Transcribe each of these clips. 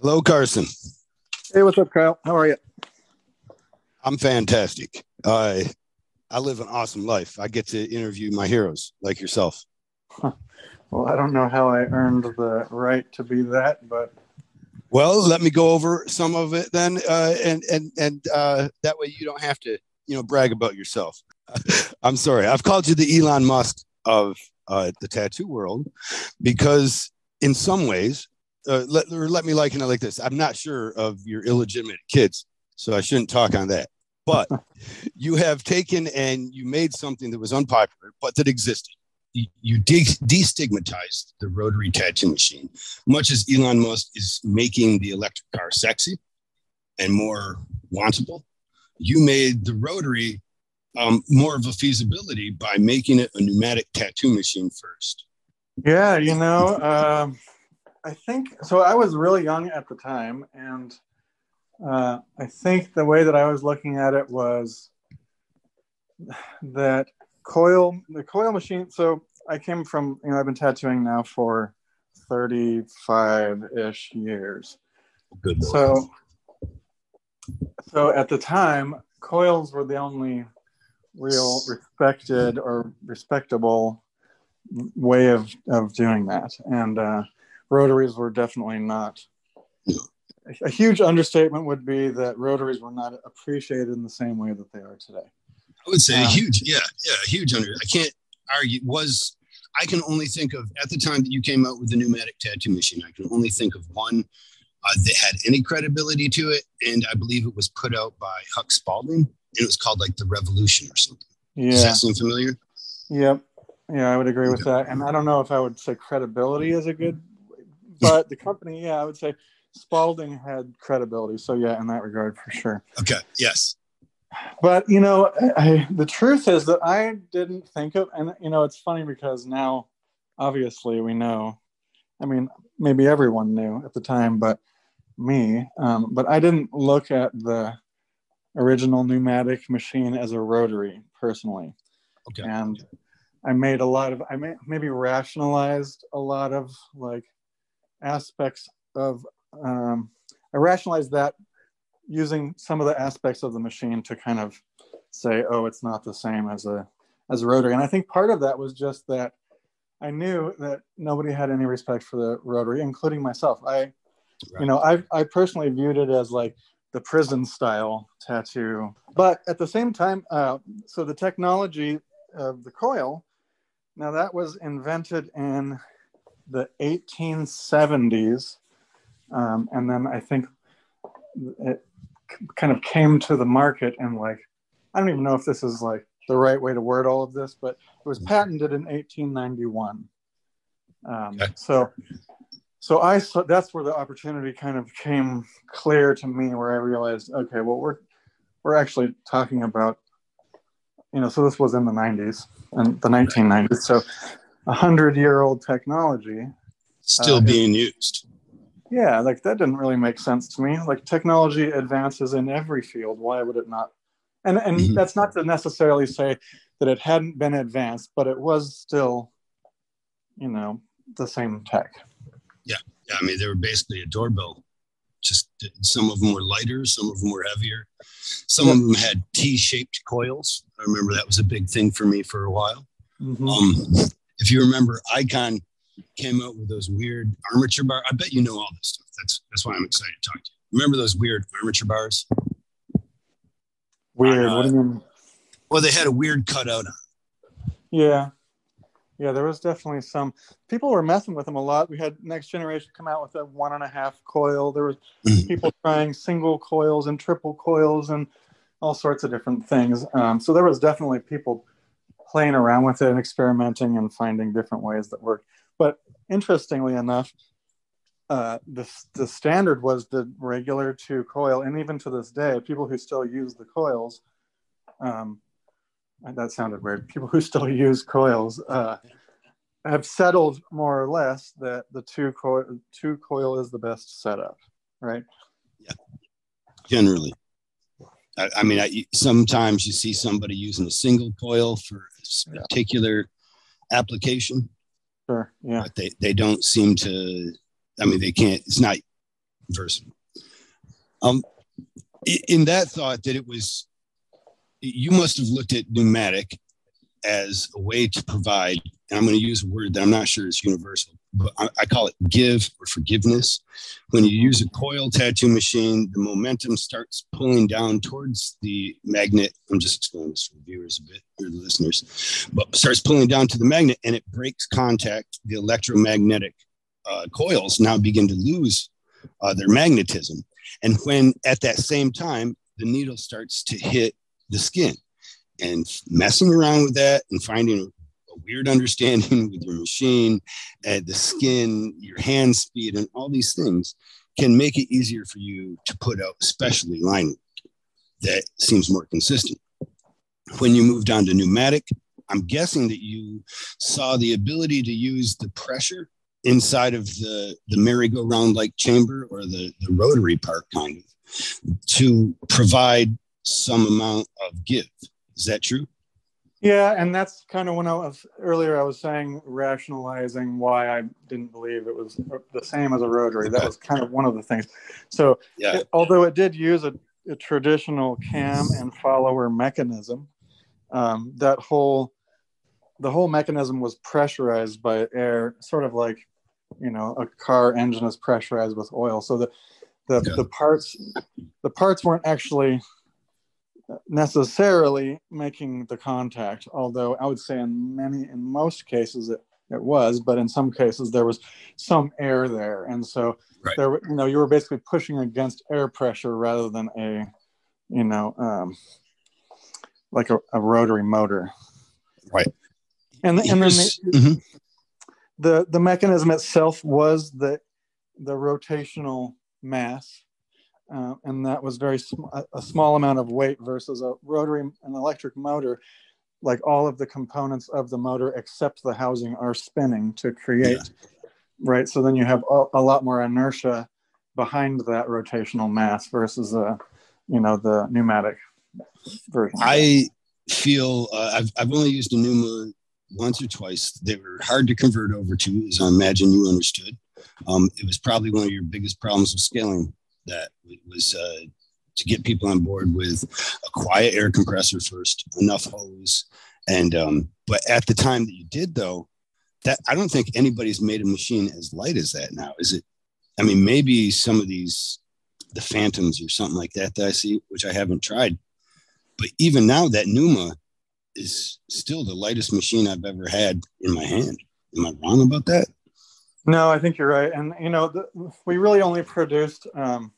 Hello, Carson. Hey, what's up, Kyle? How are you? I'm fantastic. Uh, I live an awesome life. I get to interview my heroes like yourself. Well, I don't know how I earned the right to be that, but well, let me go over some of it then, uh, and and and uh, that way you don't have to, you know, brag about yourself. I'm sorry, I've called you the Elon Musk of uh, the tattoo world because, in some ways, uh, let or let me liken it like this: I'm not sure of your illegitimate kids, so I shouldn't talk on that. But you have taken and you made something that was unpopular, but that existed you de- destigmatized the rotary tattoo machine, much as Elon Musk is making the electric car sexy and more wantable. You made the rotary um, more of a feasibility by making it a pneumatic tattoo machine first. Yeah, you know, um, I think so. I was really young at the time, and uh, I think the way that I was looking at it was that coil the coil machine so i came from you know i've been tattooing now for 35-ish years good so so at the time coils were the only real respected or respectable way of of doing that and uh, rotaries were definitely not a huge understatement would be that rotaries were not appreciated in the same way that they are today I would say um, a huge, yeah, yeah, a huge under. I can't argue. Was I can only think of at the time that you came out with the pneumatic tattoo machine. I can only think of one uh, that had any credibility to it, and I believe it was put out by Huck Spaulding, and it was called like the Revolution or something. Yeah, Does that seem familiar? Yep. Yeah, I would agree with that. And I don't know if I would say credibility is a good, but the company, yeah, I would say Spaulding had credibility. So yeah, in that regard, for sure. Okay. Yes but you know I, the truth is that i didn't think of and you know it's funny because now obviously we know i mean maybe everyone knew at the time but me um, but i didn't look at the original pneumatic machine as a rotary personally okay and i made a lot of i may, maybe rationalized a lot of like aspects of um, i rationalized that using some of the aspects of the machine to kind of say, oh, it's not the same as a as a rotary. And I think part of that was just that I knew that nobody had any respect for the rotary, including myself. I, right. you know, I I personally viewed it as like the prison style tattoo, but at the same time, uh, so the technology of the coil, now that was invented in the 1870s, um, and then I think it, kind of came to the market and like I don't even know if this is like the right way to word all of this, but it was patented in 1891. Um, okay. So, so I saw, that's where the opportunity kind of came clear to me, where I realized, okay, well we're we're actually talking about, you know, so this was in the 90s and the 1990s, so a hundred year old technology. Still uh, being used. Yeah like that didn't really make sense to me. Like technology advances in every field. Why would it not? And and mm-hmm. that's not to necessarily say that it hadn't been advanced but it was still you know the same tech. Yeah yeah i mean they were basically a doorbell. Just some of them were lighter some of them were heavier. Some yeah. of them had t-shaped coils. I remember that was a big thing for me for a while. Mm-hmm. um, if you remember icon came out with those weird armature bar. I bet you know all this stuff. That's that's why I'm excited to talk to you. Remember those weird armature bars? Weird. Uh, what do you mean? Well, they had a weird cutout on. Yeah. Yeah, there was definitely some people were messing with them a lot. We had Next Generation come out with a one and a half coil. There was mm-hmm. people trying single coils and triple coils and all sorts of different things. Um, so there was definitely people playing around with it and experimenting and finding different ways that work. But interestingly enough, uh, the, the standard was the regular two coil. And even to this day, people who still use the coils, um, that sounded weird, people who still use coils uh, have settled more or less that the two, two coil is the best setup, right? Yeah, generally. I, I mean, I, sometimes you see somebody using a single coil for a particular yeah. application Sure. Yeah. But they, they don't seem to, I mean, they can't, it's not versatile. Um, in that thought that it was, you must have looked at pneumatic as a way to provide, and I'm going to use a word that I'm not sure is universal, but I, I, call it give or forgiveness. When you use a coil tattoo machine, the momentum starts pulling down towards the magnet. I'm just explaining this for the viewers a bit or the listeners, but starts pulling down to the magnet and it breaks contact. The electromagnetic uh, coils now begin to lose uh, their magnetism. And when at that same time, the needle starts to hit the skin and messing around with that and finding a weird understanding with your machine, uh, the skin, your hand speed, and all these things can make it easier for you to put out, especially line that seems more consistent. When you moved on to pneumatic, I'm guessing that you saw the ability to use the pressure inside of the, the merry-go-round like chamber or the, the rotary part kind of to provide some amount of give. Is that true? Yeah, and that's kind of when I was earlier. I was saying rationalizing why I didn't believe it was the same as a rotary. That was kind of one of the things. So, yeah. it, although it did use a, a, traditional cam and follower mechanism, um, that whole the whole mechanism was pressurized by air, sort of like you know a car engine is pressurized with oil. So the the, okay. the parts the parts weren't actually necessarily making the contact, although I would say in many, in most cases it, it was, but in some cases there was some air there. And so right. there, you know, you were basically pushing against air pressure rather than a, you know, um, like a, a rotary motor. Right. And, and then the, mm-hmm. the, the mechanism itself was the, the rotational mass uh, and that was very sm- a small amount of weight versus a rotary and electric motor. Like all of the components of the motor except the housing are spinning to create yeah. right? So then you have a, a, lot more inertia behind that rotational mass versus a you know the pneumatic version. I feel uh, I've, I've only used a Neuma once or twice. They were hard to convert over to as i imagine you understood. Um, it was probably one of your biggest problems with scaling that was uh, to get people on board with a quiet air compressor first, enough hose, and um, but at the time that you did though, that I don't think anybody's made a machine as light as that now. Is it? I mean, maybe some of these the Phantoms or something like that that I see, which I haven't tried, but even now that Neuma is still the lightest machine I've ever had in my hand. Am I wrong about that? No, I think you're right. And you know, the, we really only produced um,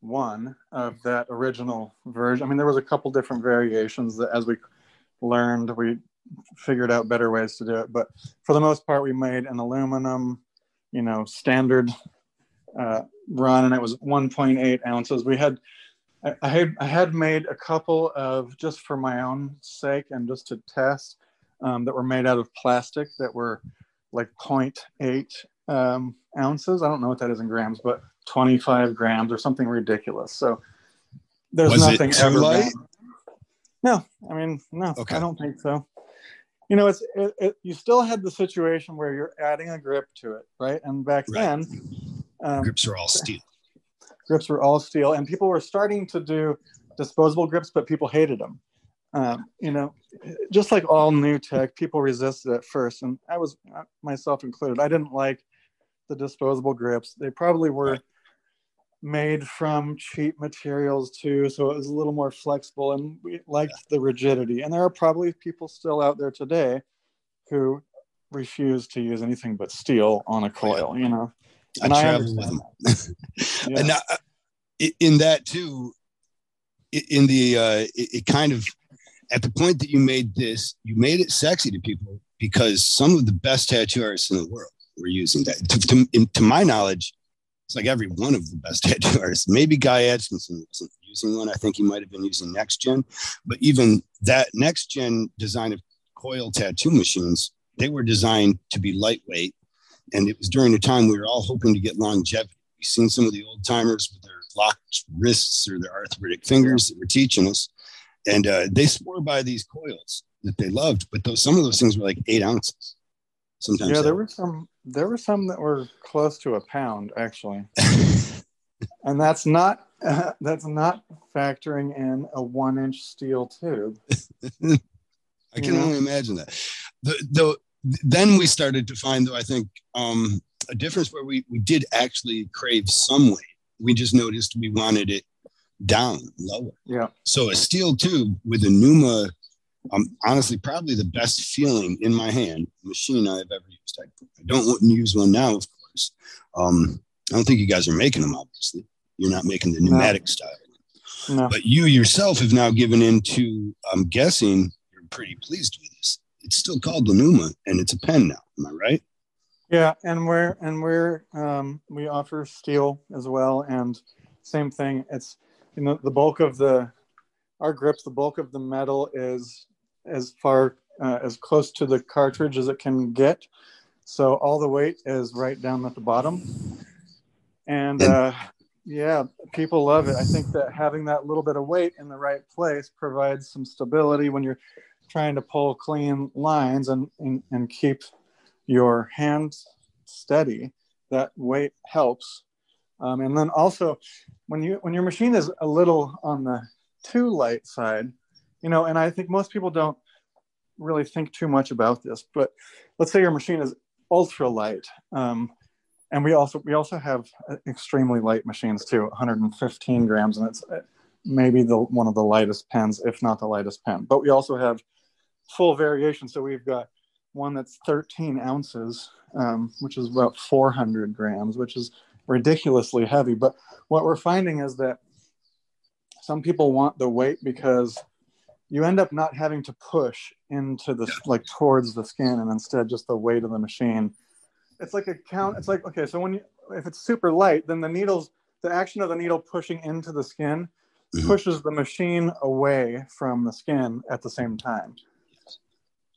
one of that original version. I mean, there was a couple different variations that, as we learned, we figured out better ways to do it. But for the most part, we made an aluminum, you know, standard uh, run, and it was 1.8 ounces. We had I had I had made a couple of just for my own sake and just to test um, that were made out of plastic that were like 0.8 um, ounces. I don't know what that is in grams, but 25 grams or something ridiculous. So there's Was nothing ever. Light? No, I mean, no, okay. I don't think so. You know, it's it, it, you still had the situation where you're adding a grip to it, right? And back right. then, um, grips are all steel. Grips were all steel, and people were starting to do disposable grips, but people hated them. Um, you know, just like all new tech, people resisted at first, and I was uh, myself included. I didn't like the disposable grips. They probably were made from cheap materials too, so it was a little more flexible, and we liked the rigidity. And there are probably people still out there today who refuse to use anything but steel on a coil. You know, and I travel with them. yeah. And uh, in that too, in the uh, it, it kind of at the point that you made this, you made it sexy to people because some of the best tattoo artists in the world were using that. To, to, to my knowledge, it's like every one of the best tattoo artists. Maybe Guy Aitchison wasn't using one. I think he might have been using next gen, but even that next gen design of coil tattoo machines, they were designed to be lightweight. And it was during the time we were all hoping to get longevity. We've seen some of the old timers with their locked wrists or their arthritic fingers that were teaching us. And uh, they swore by these coils that they loved, but those some of those things were like eight ounces. Sometimes. Yeah, there were some there were some that were close to a pound, actually. and that's not uh, that's not factoring in a one inch steel tube. I can only imagine that. The, the then we started to find, though, I think um, a difference where we we did actually crave some weight. We just noticed we wanted it down lower. Yeah. So a steel tube with a Neuma, um, honestly, probably the best feeling in my hand machine I've ever used. I, I don't want to use one now, of course. Um, I don't think you guys are making them, obviously. You're not making the pneumatic no. style. No. But you yourself have now given into, I'm guessing you're pretty pleased with this. It's still called the Neuma and it's a pen now. Am I right? Yeah, and we're and we're um, we offer steel as well, and same thing. It's you know the bulk of the our grips, the bulk of the metal is as far uh, as close to the cartridge as it can get. So all the weight is right down at the bottom, and uh, yeah, people love it. I think that having that little bit of weight in the right place provides some stability when you're trying to pull clean lines and, and, and keep your hands steady. That weight helps. Um, and then also when you when your machine is a little on the too light side, you know, and I think most people don't really think too much about this, but let's say your machine is ultra light. Um, and we also we also have extremely light machines too 115 grams and it's uh, maybe the one of the lightest pens if not the lightest pen but we also have full variation so we've got one that's 13 ounces um, which is about 400 grams which is ridiculously heavy but what we're finding is that some people want the weight because you end up not having to push into the like towards the skin and instead just the weight of the machine it's like a count. It's like okay, so when you if it's super light, then the needles, the action of the needle pushing into the skin mm-hmm. pushes the machine away from the skin at the same time.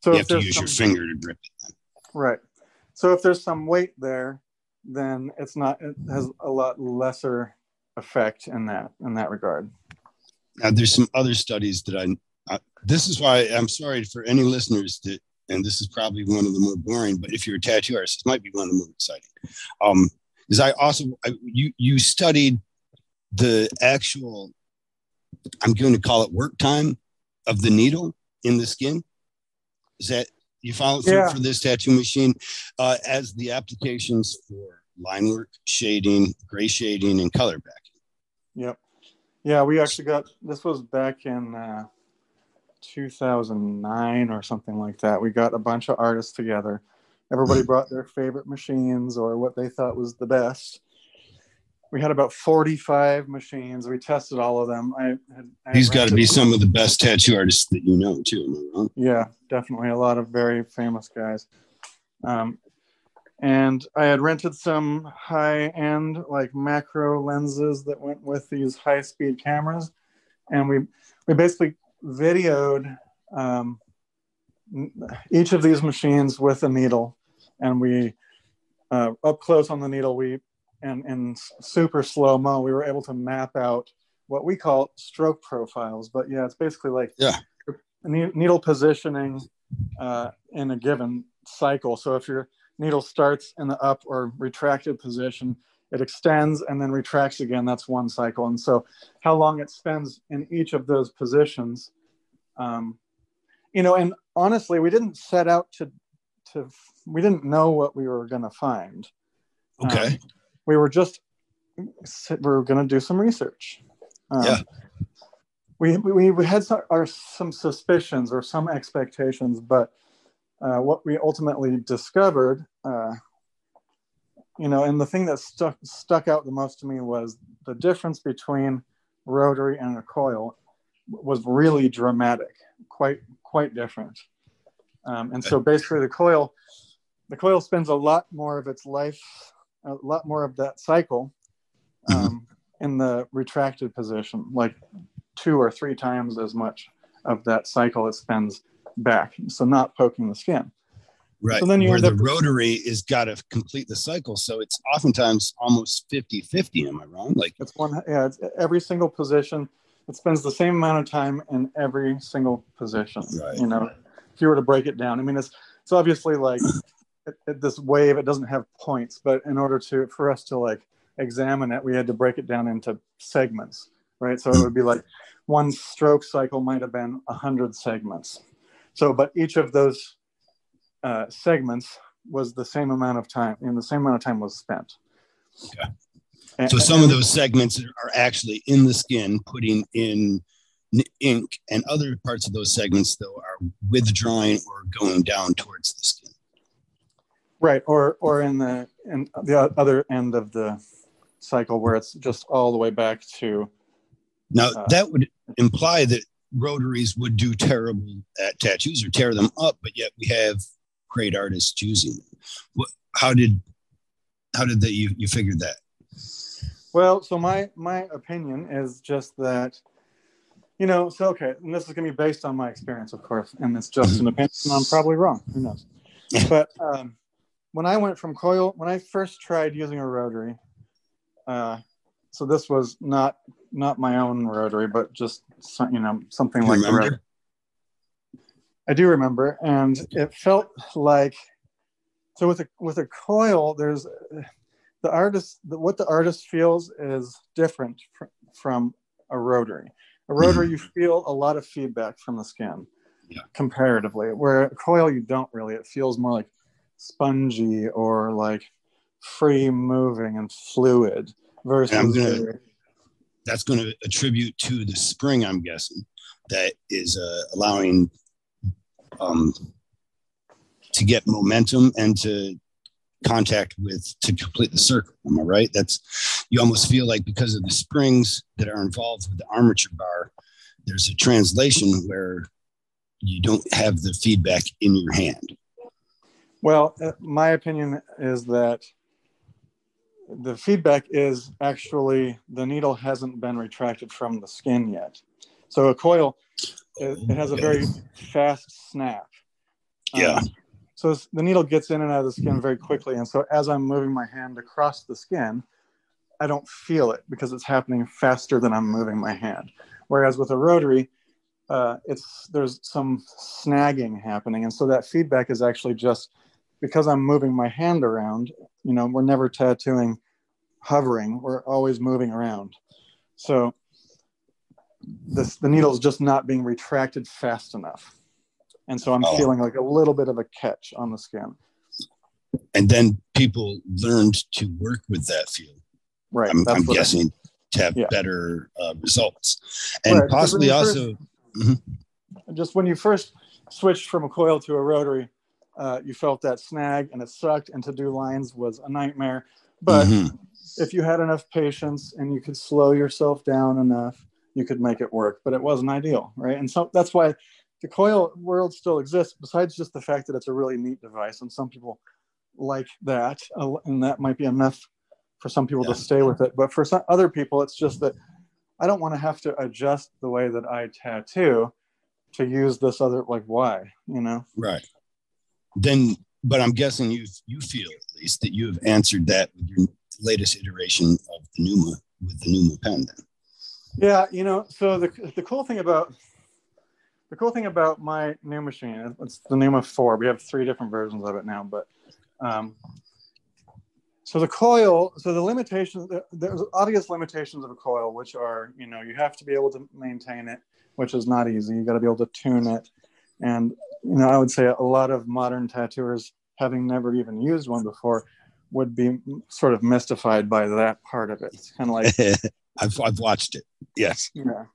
So you have to use some, your finger to grip it. Right. So if there's some weight there, then it's not. It has a lot lesser effect in that in that regard. Now, there's some other studies that I. Uh, this is why I'm sorry for any listeners that and this is probably one of the more boring, but if you're a tattoo artist, this might be one of the more exciting. Um, is I also I, you you studied the actual I'm going to call it work time of the needle in the skin. Is that you follow through yeah. for this tattoo machine uh, as the applications for line work, shading, gray shading, and color backing? Yep. Yeah, we actually got this was back in uh, 2009 or something like that. We got a bunch of artists together. Everybody brought their favorite machines or what they thought was the best. We had about 45 machines. We tested all of them. I, I He's got to be some of the best tattoo artists that you know, too. Yeah, definitely. A lot of very famous guys. Um, and I had rented some high end, like macro lenses that went with these high speed cameras. And we, we basically videoed um, each of these machines with a needle, and we uh, up close on the needle, we and in super slow mo, we were able to map out what we call stroke profiles. But yeah, it's basically like yeah, needle positioning uh, in a given cycle. So if your needle starts in the up or retracted position, it extends and then retracts again. That's one cycle. And so, how long it spends in each of those positions, um, you know, and honestly, we didn't set out to to we didn't know what we were going to find. Okay. Um, we were just we were going to do some research. Um, yeah. We, we, we had some, our, some suspicions or some expectations, but uh, what we ultimately discovered uh, you know, and the thing that stuck stuck out the most to me was the difference between rotary and a coil was really dramatic, quite quite different. Um, and so basically, the coil the coil spends a lot more of its life, a lot more of that cycle mm-hmm. um, in the retracted position, like two or three times as much of that cycle it spends back. So not poking the skin. Right. So then you Where the up- rotary is got to complete the cycle. So it's oftentimes almost 50 50. Am I wrong? Like it's one, yeah, it's every single position. It spends the same amount of time in every single position. Right. You know, if you were to break it down, I mean, it's, it's obviously like this wave, it doesn't have points, but in order to, for us to like examine it, we had to break it down into segments, right? So it would be like one stroke cycle might have been 100 segments. So, but each of those uh, segments was the same amount of time, and the same amount of time was spent. Okay. And, so some of those segments are actually in the skin, putting in ink, and other parts of those segments though are withdrawing or going down towards the skin. Right, or or in the in the other end of the cycle where it's just all the way back to. Now uh, that would imply that rotaries would do terrible at tattoos or tear them up, but yet we have great artists using them. What? How did how did that you you figured that? Well, so my my opinion is just that, you know, so okay, and this is gonna be based on my experience, of course, and it's just an opinion. I'm probably wrong. Who knows? But um, when I went from coil, when I first tried using a rotary, uh, so this was not not my own rotary, but just you know something like the I do remember, and it felt like so with a with a coil. There's the artist. The, what the artist feels is different fr- from a rotary. A rotary, mm-hmm. you feel a lot of feedback from the skin, yeah. comparatively. Where a coil, you don't really. It feels more like spongy or like free moving and fluid versus and gonna, that's going to attribute to the spring i'm guessing that is uh, allowing um, to get momentum and to contact with to complete the circle am i right? That's you almost feel like because of the springs that are involved with the armature bar there's a translation where you don't have the feedback in your hand well, uh, my opinion is that the feedback is actually the needle hasn't been retracted from the skin yet. So a coil, it, it has a very fast snap. Yeah. Um, so the needle gets in and out of the skin very quickly. And so as I'm moving my hand across the skin, I don't feel it because it's happening faster than I'm moving my hand. Whereas with a rotary, uh, it's there's some snagging happening, and so that feedback is actually just because I'm moving my hand around, you know, we're never tattooing hovering, we're always moving around. So this the needle is just not being retracted fast enough. And so I'm oh. feeling like a little bit of a catch on the skin. And then people learned to work with that feel. Right. I'm, I'm guessing to have yeah. better uh, results. And right. possibly also. First, mm-hmm. Just when you first switched from a coil to a rotary, uh, you felt that snag and it sucked and to do lines was a nightmare. But mm-hmm. if you had enough patience and you could slow yourself down enough you could make it work. But it wasn't ideal right? And so that's why the coil world still exists besides just the fact that it's a really neat device and some people like that and that might be enough for some people yeah. to stay with it. But for some other people it's just that i don't want to have to adjust the way that i tattoo to use this other like why you know? Right then but i'm guessing you you feel at least that you have answered that with your latest iteration of the neuma with the neuma pen then. Yeah you know so the, the cool thing about the cool thing about my new machine it's the neuma 4 we have three different versions of it now but um, so the coil so the limitations there's obvious limitations of a coil which are you know you have to be able to maintain it which is not easy. You got to be able to tune it. And you know, I would say a lot of modern tattooers, having never even used one before, would be sort of mystified by that part of it. It's kind of like I've I've watched it. Yes. Yeah.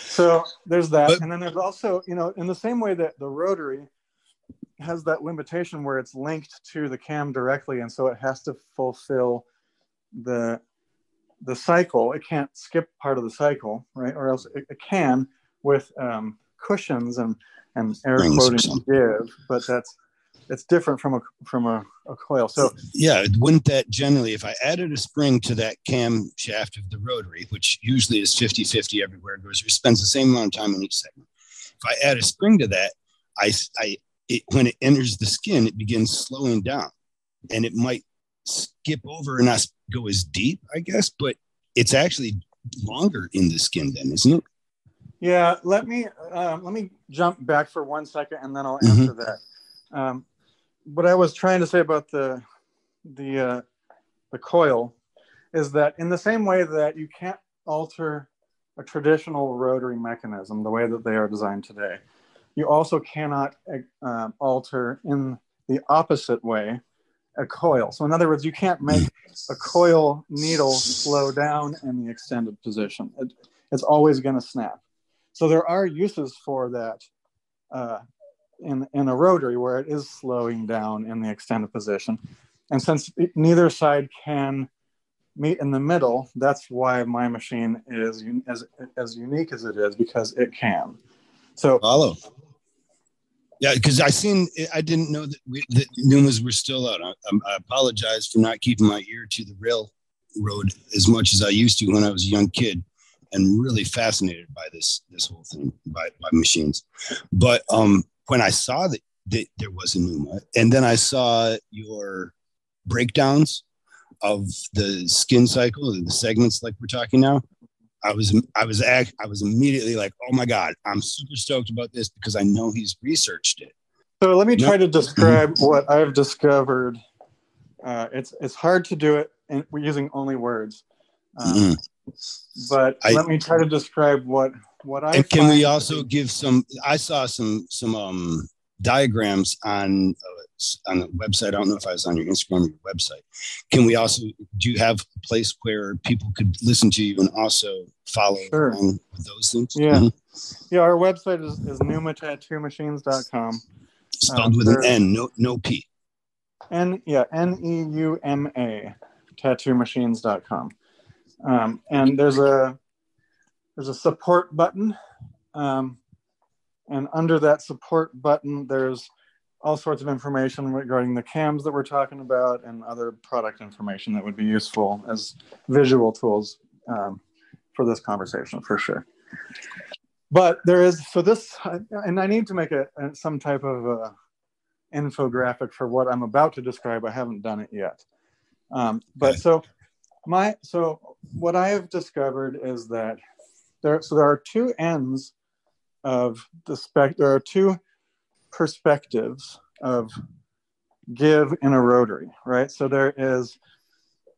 So there's that, but, and then there's also you know in the same way that the rotary has that limitation where it's linked to the cam directly, and so it has to fulfill the the cycle. It can't skip part of the cycle, right? Or else it, it can with um, cushions and and air quoting give, but that's it's different from a from a, a, coil. So yeah, wouldn't that generally, if I added a spring to that cam shaft of the rotary, which usually is 50-50 everywhere it goes, or spends the same amount of time in each segment. If I add a spring to that, I, I it, when it enters the skin, it begins slowing down, and it might skip over and not go as deep, I guess, but it's actually longer in the skin then, isn't it? Yeah, let me uh, let me jump back for one second, and then I'll mm-hmm. answer mm-hmm. that. Um, what I was trying to say about the the uh, the coil is that in the same way that you can't alter a traditional rotary mechanism the way that they are designed today, you also cannot uh, alter in the opposite way a coil. So in other words, you can't make a coil needle slow down in the extended position. It, it's always going to snap. So there are uses for that uh, in, in a rotary where it is slowing down in the extended position. And since neither side can meet in the middle, that's why my machine is as, as unique as it is because it can. So follow. Yeah, because I seen I didn't know that, we, that Neumas were still out. I, I, apologize for not keeping my ear to the railroad as much as I used to when I was a young kid, and really fascinated by this this whole thing by, by machines. But um, when I saw that, that there was a Neuma, and then I saw your breakdowns of the skin cycle, and the segments like we're talking now, I was I was I was immediately like, oh my god, I'm super stoked about this because I know he's researched it. So let me try to describe what I've discovered. Uh, it's it's hard to do it, and we're using only words. Um, mm-hmm. But I, let me try to describe what what I. And can we also give some? I saw some some um diagrams on uh, on the website. I don't know if I was on your Instagram or your website. Can we also do you have a place where people could listen to you and also follow sure. those things? Yeah, mm-hmm. yeah. Our website is, is neumatattoomachines.com. Spelled uh, with an N, no no P. N yeah N E U M A tattoo tattoomachines.com. Um, and there's a there's a support button. Um, and under that support button, there's all sorts of information regarding the cams that we're talking about and other product information that would be useful as visual tools um, for this conversation for sure. But there is, so this, and I need to make a, a some type of a infographic for what I'm about to describe. I haven't done it yet. Um, but so my, so what I have discovered is that there, so there are two ends of the spec there are two perspectives of give in a rotary right? So there is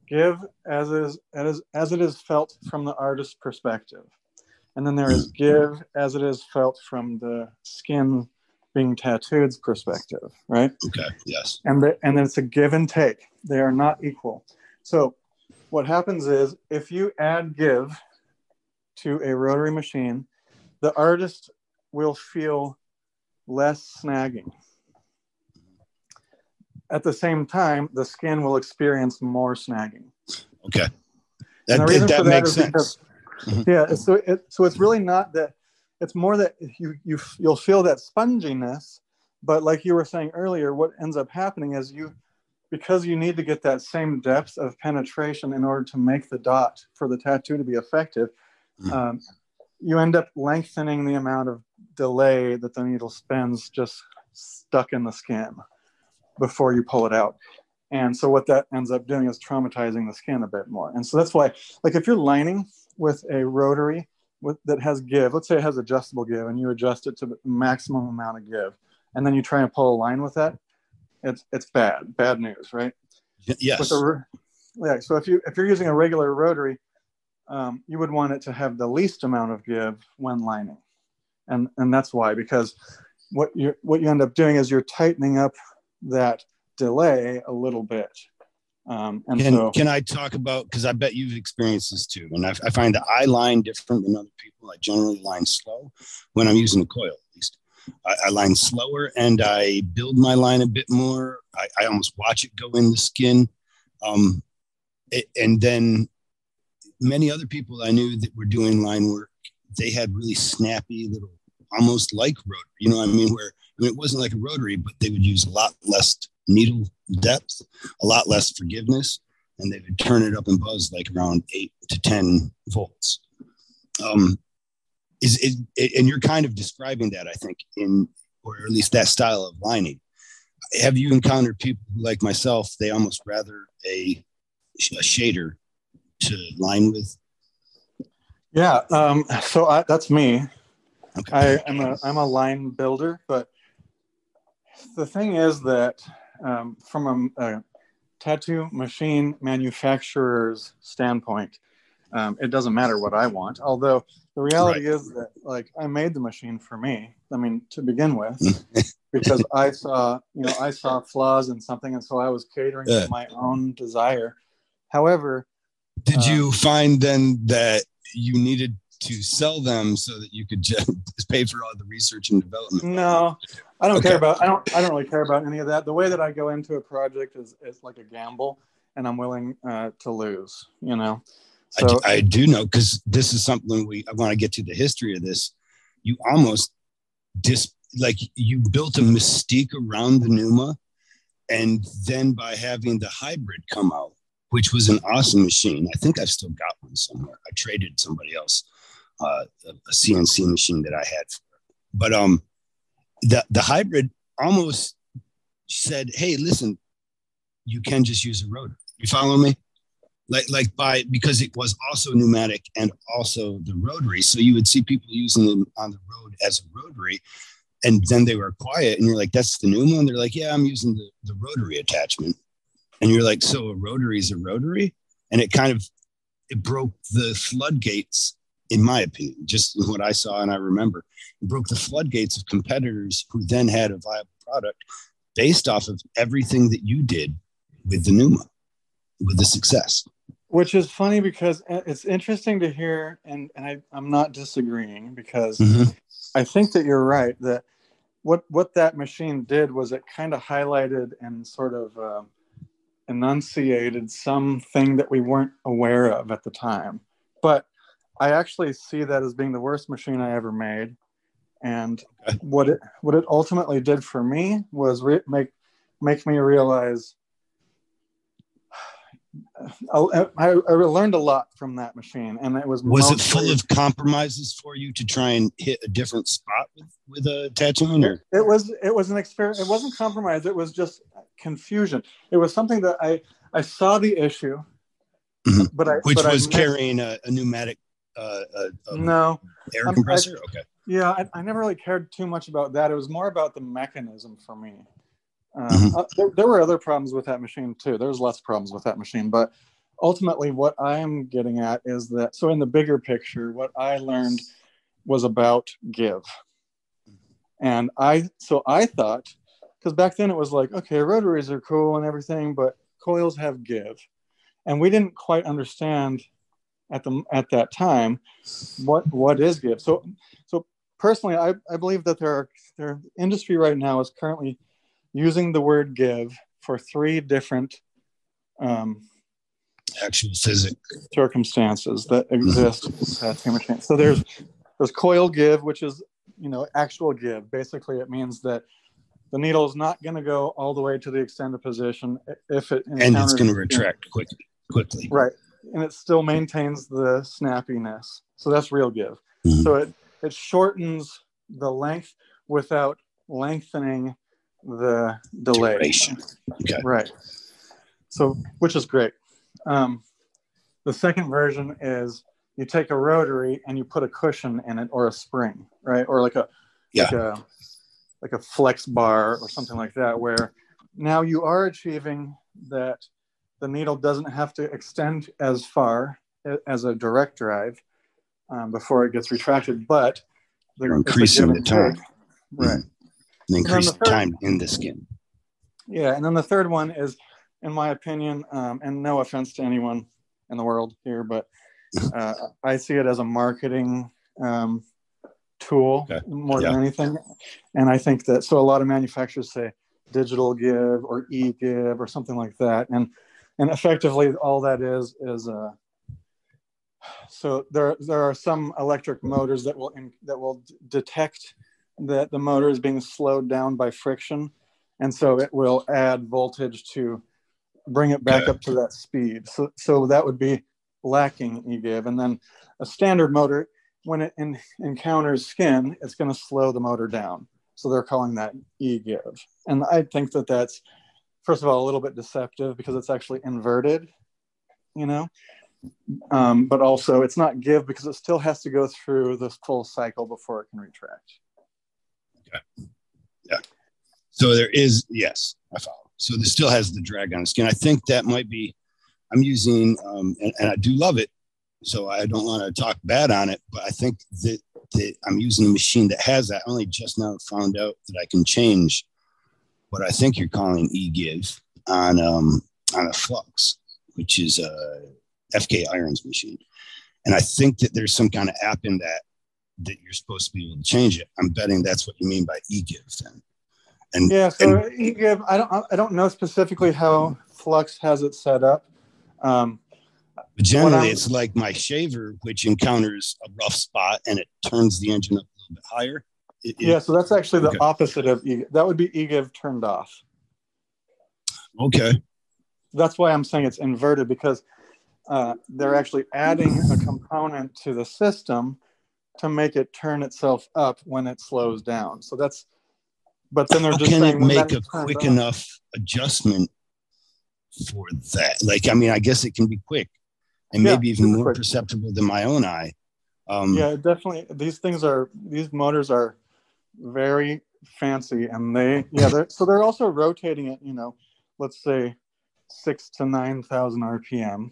give as is as, as it is felt from the artist's perspective. And then there is give as it is felt from the skin being tattooed's perspective right? Okay yes. And the, and it's a give and take. They are not equal. So what happens is if you add give to a rotary machine the artist will feel less snagging. At the same time, the skin will experience more snagging. Okay. That, that, that makes sense. Because, mm-hmm. yeah. So, it, so it's really not that, it's more that you, you, you'll feel that sponginess, but like you were saying earlier, what ends up happening is you, because you need to get that same depth of penetration in order to make the dot for the tattoo to be effective, mm-hmm. um, you end up lengthening the amount of delay that the needle spends just stuck in the skin before you pull it out. And so what that ends up doing is traumatizing the skin a bit more. And so that's why, like if you're lining with a rotary with, that has give, let's say it has adjustable give and you adjust it to the maximum amount of give, and then you try and pull a line with that, it's, it's bad, bad news, right? Yes. A, yeah. So if you, if you're using a regular rotary, um, you would want it to have the least amount of give when lining. And, and that's why, because what you what you end up doing is you're tightening up that delay a little bit. Um, and can, so, can I talk about, because I bet you've experienced this too. And I, I find that I line different than other people. I generally line slow when I'm using a coil, at least. I, I, line slower and I build my line a bit more. I, I almost watch it go in the skin. Um, it, and then many other people I knew that were doing line work, they had really snappy little, almost like rotary. You know what I mean? Where I mean, it wasn't like a rotary, but they would use a lot less needle depth, a lot less forgiveness, and they would turn it up and buzz like around eight to ten volts. Um, is, is and you're kind of describing that, I think, in or at least that style of lining. Have you encountered people like myself? They almost rather a, a shader to line with? Yeah, um, so I, that's me. Okay. I, am a I'm a line builder, but the thing is that um, from a, a, tattoo machine manufacturer's standpoint, um, it doesn't matter what I want. Although the reality right. is that like I made the machine for me. I mean, to begin with, because I saw, you know, I saw flaws in something, and so I was catering yeah. to my own desire. However, did uh, you find then that you needed to sell them so that you could just pay for all the research and development? No, I don't okay. care about. I don't. I don't really care about any of that. The way that I go into a project is is like a gamble, and I'm willing uh, to lose. You know. So, I, do, I do know because this is something we. I want to get to the history of this. You almost dis like you built a mystique around the Neuma, and then by having the hybrid come out, which was an awesome machine. I think I've still got one somewhere. I traded somebody else uh, a CNC machine that I had. But um, the the hybrid almost said, "Hey, listen, you can just use a rotor." You follow me? Like like by because it was also pneumatic and also the rotary, so you would see people using them on the road as a rotary, and then they were quiet, and you're like, "That's the new one." They're like, "Yeah, I'm using the the rotary attachment," and you're like, "So a rotary is a rotary," and it kind of it broke the floodgates in my opinion, just what I saw and I remember, it broke the floodgates of competitors who then had a viable product based off of everything that you did with the Neuma, with the success. Which is funny because it's interesting to hear, and, and I, I'm not disagreeing because mm-hmm. I think that you're right that what what that machine did was it kind of highlighted and sort of uh, enunciated something that we weren't aware of at the time. But I actually see that as being the worst machine I ever made. And what it what it ultimately did for me was re- make make me realize I, I, I, learned a lot from that machine, and it was was it full of compromises for you to try and hit a different spot with with a attachment? Or? It was it was an experience. It wasn't compromise. It was just confusion. It was something that I I saw the issue, mm-hmm. but I which but was I carrying a, a, pneumatic uh, uh, no air compressor? Okay. Yeah, I, I, never really cared too much about that. It was more about the mechanism for me. Uh, mm-hmm. uh, there, there, were other problems with that machine too. There's less problems with that machine, but ultimately, what I'm getting at is that. So, in the bigger picture, what I learned was about give, and I. So I thought, because back then it was like, okay, rotaries are cool and everything, but coils have give, and we didn't quite understand at the at that time what what is give so so personally i, I believe that there are their industry right now is currently using the word give for three different um, actual physics circumstances that exist mm-hmm. so there's there's coil give which is you know actual give basically it means that the needle is not going to go all the way to the extended position if it and it's going to retract quickly quickly right and it still maintains the snappiness. So that's real give. Mm-hmm. So it, it shortens the length without lengthening the delay. Duration. Okay. Right. So, which is great. Um, the second version is you take a rotary and you put a cushion in it or a spring, right? Or like a, yeah. like a, like a flex bar or something like that, where now you are achieving that the needle doesn't have to extend as far as a direct drive um, before it gets retracted, but the, increasing the time. right. Mm-hmm. Increase the time in the skin. Yeah, and then the third one is, in my opinion, um, and no offense to anyone in the world here, but uh, I see it as a marketing um, tool okay. more yeah. than anything. And I think that so a lot of manufacturers say digital give or e give or something like that, and and effectively all that is is uh, so there there are some electric motors that will in, that will detect that the motor is being slowed down by friction and so it will add voltage to bring it back up to that speed. So so that would be lacking e-give and then a standard motor when it in, encounters skin it's going to slow the motor down. So they're calling that e-give and i think that that's first of all a little bit deceptive because it's actually inverted you know? Um, but also it's not give because it still has to go through this full cycle before it can retract yeah so there is yes i follow So this still has the drag on the skin. I think that might be. I'm using, um, and, and I do love it. So I don't want to talk bad on it, but I think that, that I'm using a machine that has that. I only just now found out that I can change what I think you're calling e-give on um, on a flux, which is a FK irons machine. And I think that there's some kind of app in that that you're supposed to be able to change it. I'm betting that's what you mean by e-give then. And yeah, so and, e-give, I don't I don't know specifically how Flux has it set up. Um, but generally, it's like my shaver, which encounters a rough spot and it turns the engine up a little bit higher. It, yeah, so that's actually the okay. opposite of e. That would be e-give turned off. Okay. That's why I'm saying it's inverted because uh, they're actually adding a component to the system to make it turn itself up when it slows down. So that's, but then they're How just can saying, it make a quick enough adjustment for that? Like, I mean, I guess it can be quick and yeah, maybe even more quick. perceptible than my own eye. Um, yeah, definitely. These things are these motors are very fancy, and they yeah. They're, so they're also rotating it. You know, let's say six to nine thousand RPM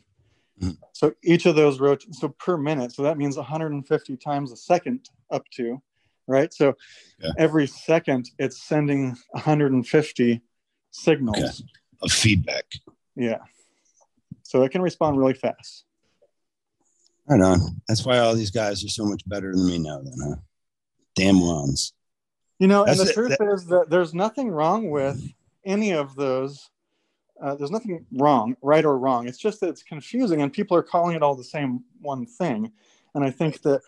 Mm-hmm. So each of those rotates so per minute. So that means 150 times a second up to, right? So yeah. every second it's sending 150 signals okay. of feedback. Yeah. So it can respond really fast. Right on. That's why all these guys are so much better than me now, then, huh? Damn ones. You know, That's and the it. truth that, is that there's nothing wrong with any of those uh, there's nothing wrong, right or wrong. It's just that it's confusing and people are calling it all the same one thing. And I think that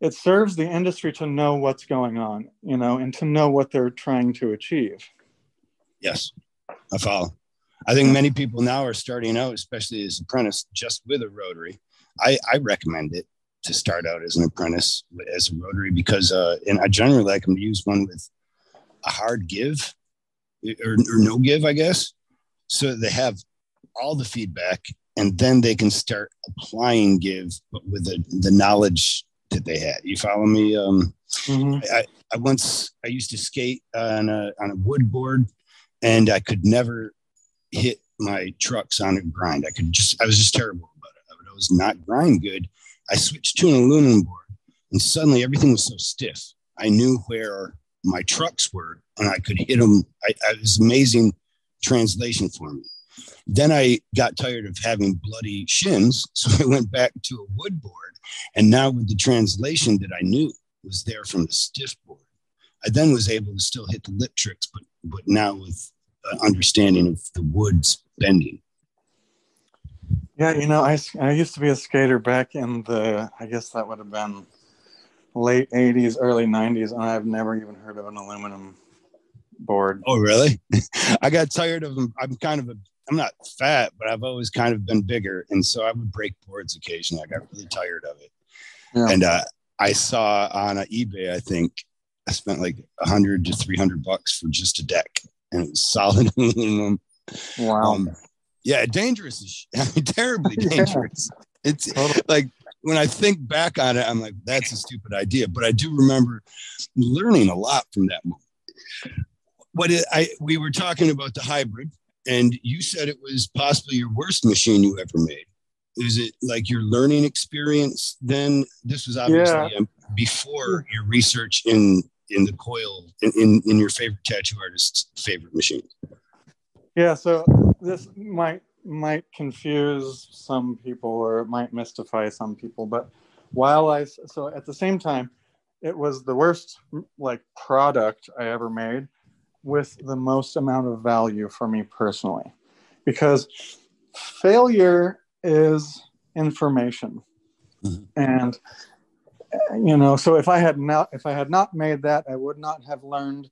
it serves the industry to know what's going on, you know, and to know what they're trying to achieve. Yes, I follow. I think many people now are starting out, especially as apprentice, just with a rotary. I, I recommend it to start out as an apprentice as a rotary because, uh, and I generally like them to use one with a hard give or, or no give, I guess so they have all the feedback and then they can start applying give but with the, the knowledge that they had. You follow me? Um, mm-hmm. I, I once i used to skate on a, on a wood board and i could never hit my trucks on a grind. I could just i was just terrible about it. I was not grind good. I switched to an aluminum board and suddenly everything was so stiff. I knew where my trucks were and i could hit them I, I was amazing translation for me. Then I got tired of having bloody shins, so I went back to a wood board. And now with the translation that I knew was there from the stiff board, I then was able to still hit the lip tricks, but but now with uh, understanding of the woods bending. Yeah, you know, I, I used to be a skater back in the, I guess that would have been late 80s, early 90s, and I've never even heard of an aluminum board. Oh, really? I got tired of them. I'm kind of a, I'm not fat, but I've always kind of been bigger. And so I would break boards occasionally. I got really tired of it. Yeah. And uh, I saw on uh, eBay, I think I spent like hundred to 300 bucks for just a deck and it was solid aluminum. Wow. Um, yeah, dangerous. I mean, terribly dangerous. yeah. It's totally. like when I think back on it, I'm like, that's a stupid idea. But I do remember learning a lot from that moment what it, I we were talking about the hybrid, and you said it was possibly your worst machine you ever made. Is it like your learning experience? Then this was obviously yeah. Um, before your research in in the coil in, in, in your favorite tattoo artist's favorite machine. Yeah, so this might might confuse some people or it might mystify some people, but while I so at the same time, it was the worst like product I ever made with the most amount of value for me personally. Because failure is information. Mm-hmm. and you know so if i had not if i had not made that i would not have learned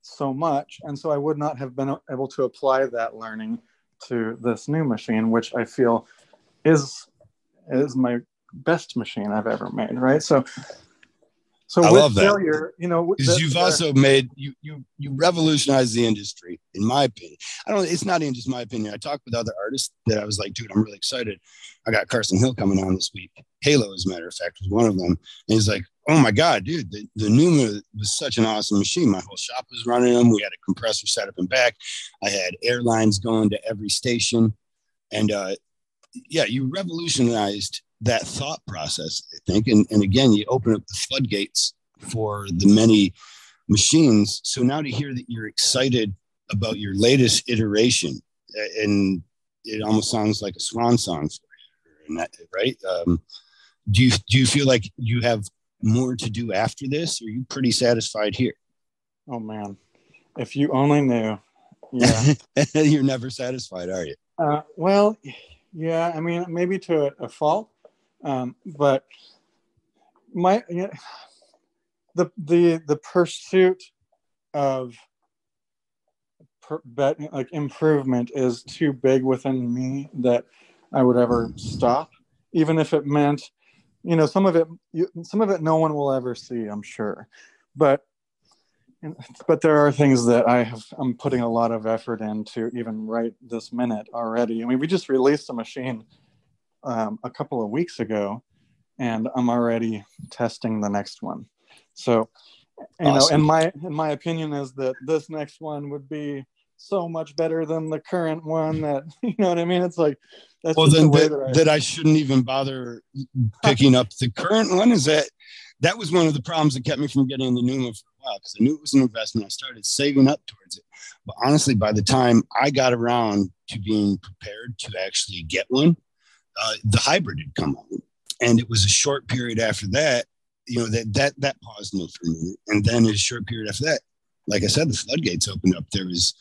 so much. And so i would not have been able to apply that learning to this new machine which i feel is is my best machine i've ever made right? So so I love failure, that. you know, because you've also made you you you revolutionized the industry, in my opinion. I don't. It's not even just my opinion. I talked with other artists that I was like, dude, I'm really excited. I got Carson Hill coming on this week. Halo, as a matter of fact, was one of them. And he's like, oh my god, dude, the, the Neuma was such an awesome machine. My whole shop was running them. We had a compressor set up and back. I had airlines going to every station, and uh, yeah, you revolutionized that thought process, I think. And, and again, you open up the floodgates for the many machines. So now to hear that you're excited about your latest iteration, and it almost sounds like a swan song for you, right? Um, do you do you feel like you have more to do after this? Or are you pretty satisfied here? Oh man, if you only knew. Yeah, you're never satisfied, are you? Uh, well, yeah. I mean, maybe to a, a fault, um, but my you know, the the the pursuit of per, bet, like improvement is too big within me that I would ever stop, even if it meant you know some of it you, some of it no one will ever see i'm sure. But but there are things that i have i'm putting a lot of effort into even right this minute already. I mean we just released a machine um, a couple of weeks ago and i'm already testing the next one so you awesome. know and my in my opinion is that this next one would be so much better than the current one that you know what I mean. It's like that's well then the that, that, I, that, I, shouldn't even bother picking up the current one. Is that that was one of the problems that kept me from getting the Neuma for a while because I knew it was an investment. I started saving up towards it, but honestly, by the time I got around to being prepared to actually get one, uh, the hybrid had come on, and it was a short period after that. You know that that that paused me for a minute, and then a short period after that, like I said, the floodgates opened up. There was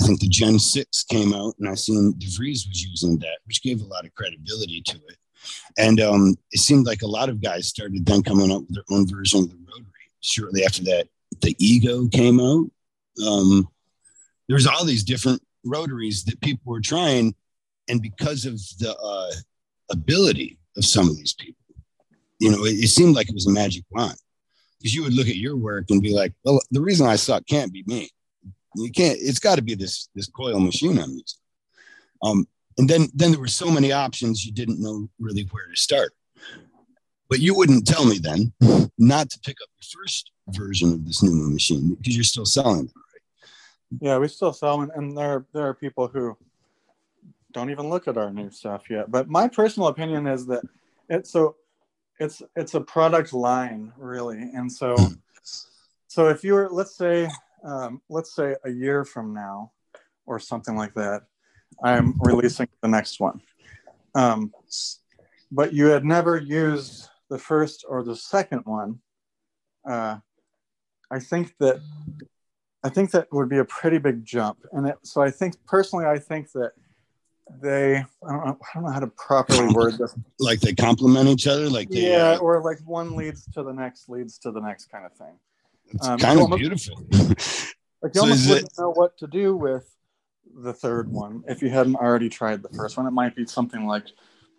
I think the Gen 6 came out, and I seen DeVries was using that, which gave a lot of credibility to it. And um, it seemed like a lot of guys started then coming up with their own version of the rotary. Shortly after that, the Ego came out. Um, was all these different rotaries that people were trying, and because of the uh, ability of some of these people, you know, it, it seemed like it was a magic wand. Because you would look at your work and be like, well, the reason I suck can't be me you can't. It's got to be this this coil machine I'm using. Um, and then then there were so many options you didn't know really where to start. But you wouldn't tell me then not to pick up the first version of this new machine because you're still selling them, right? Yeah, we still sell them, and there there are people who don't even look at our new stuff yet. But my personal opinion is that it's so it's it's a product line really, and so so if you were let's say um, let's say a year from now or something like that, I'm releasing the next one. Um, but you had never used the first or the second one. Uh, I think that I think that would be a pretty big jump. And it, so I think personally, I think that they I don't know, I don't know how to properly word this. like they complement each other, like they, yeah, uh, or like one leads to the next leads to the next kind of thing. It's um, kind of almost, beautiful. like you so almost wouldn't it, know what to do with the third one if you hadn't already tried the first one. It might be something like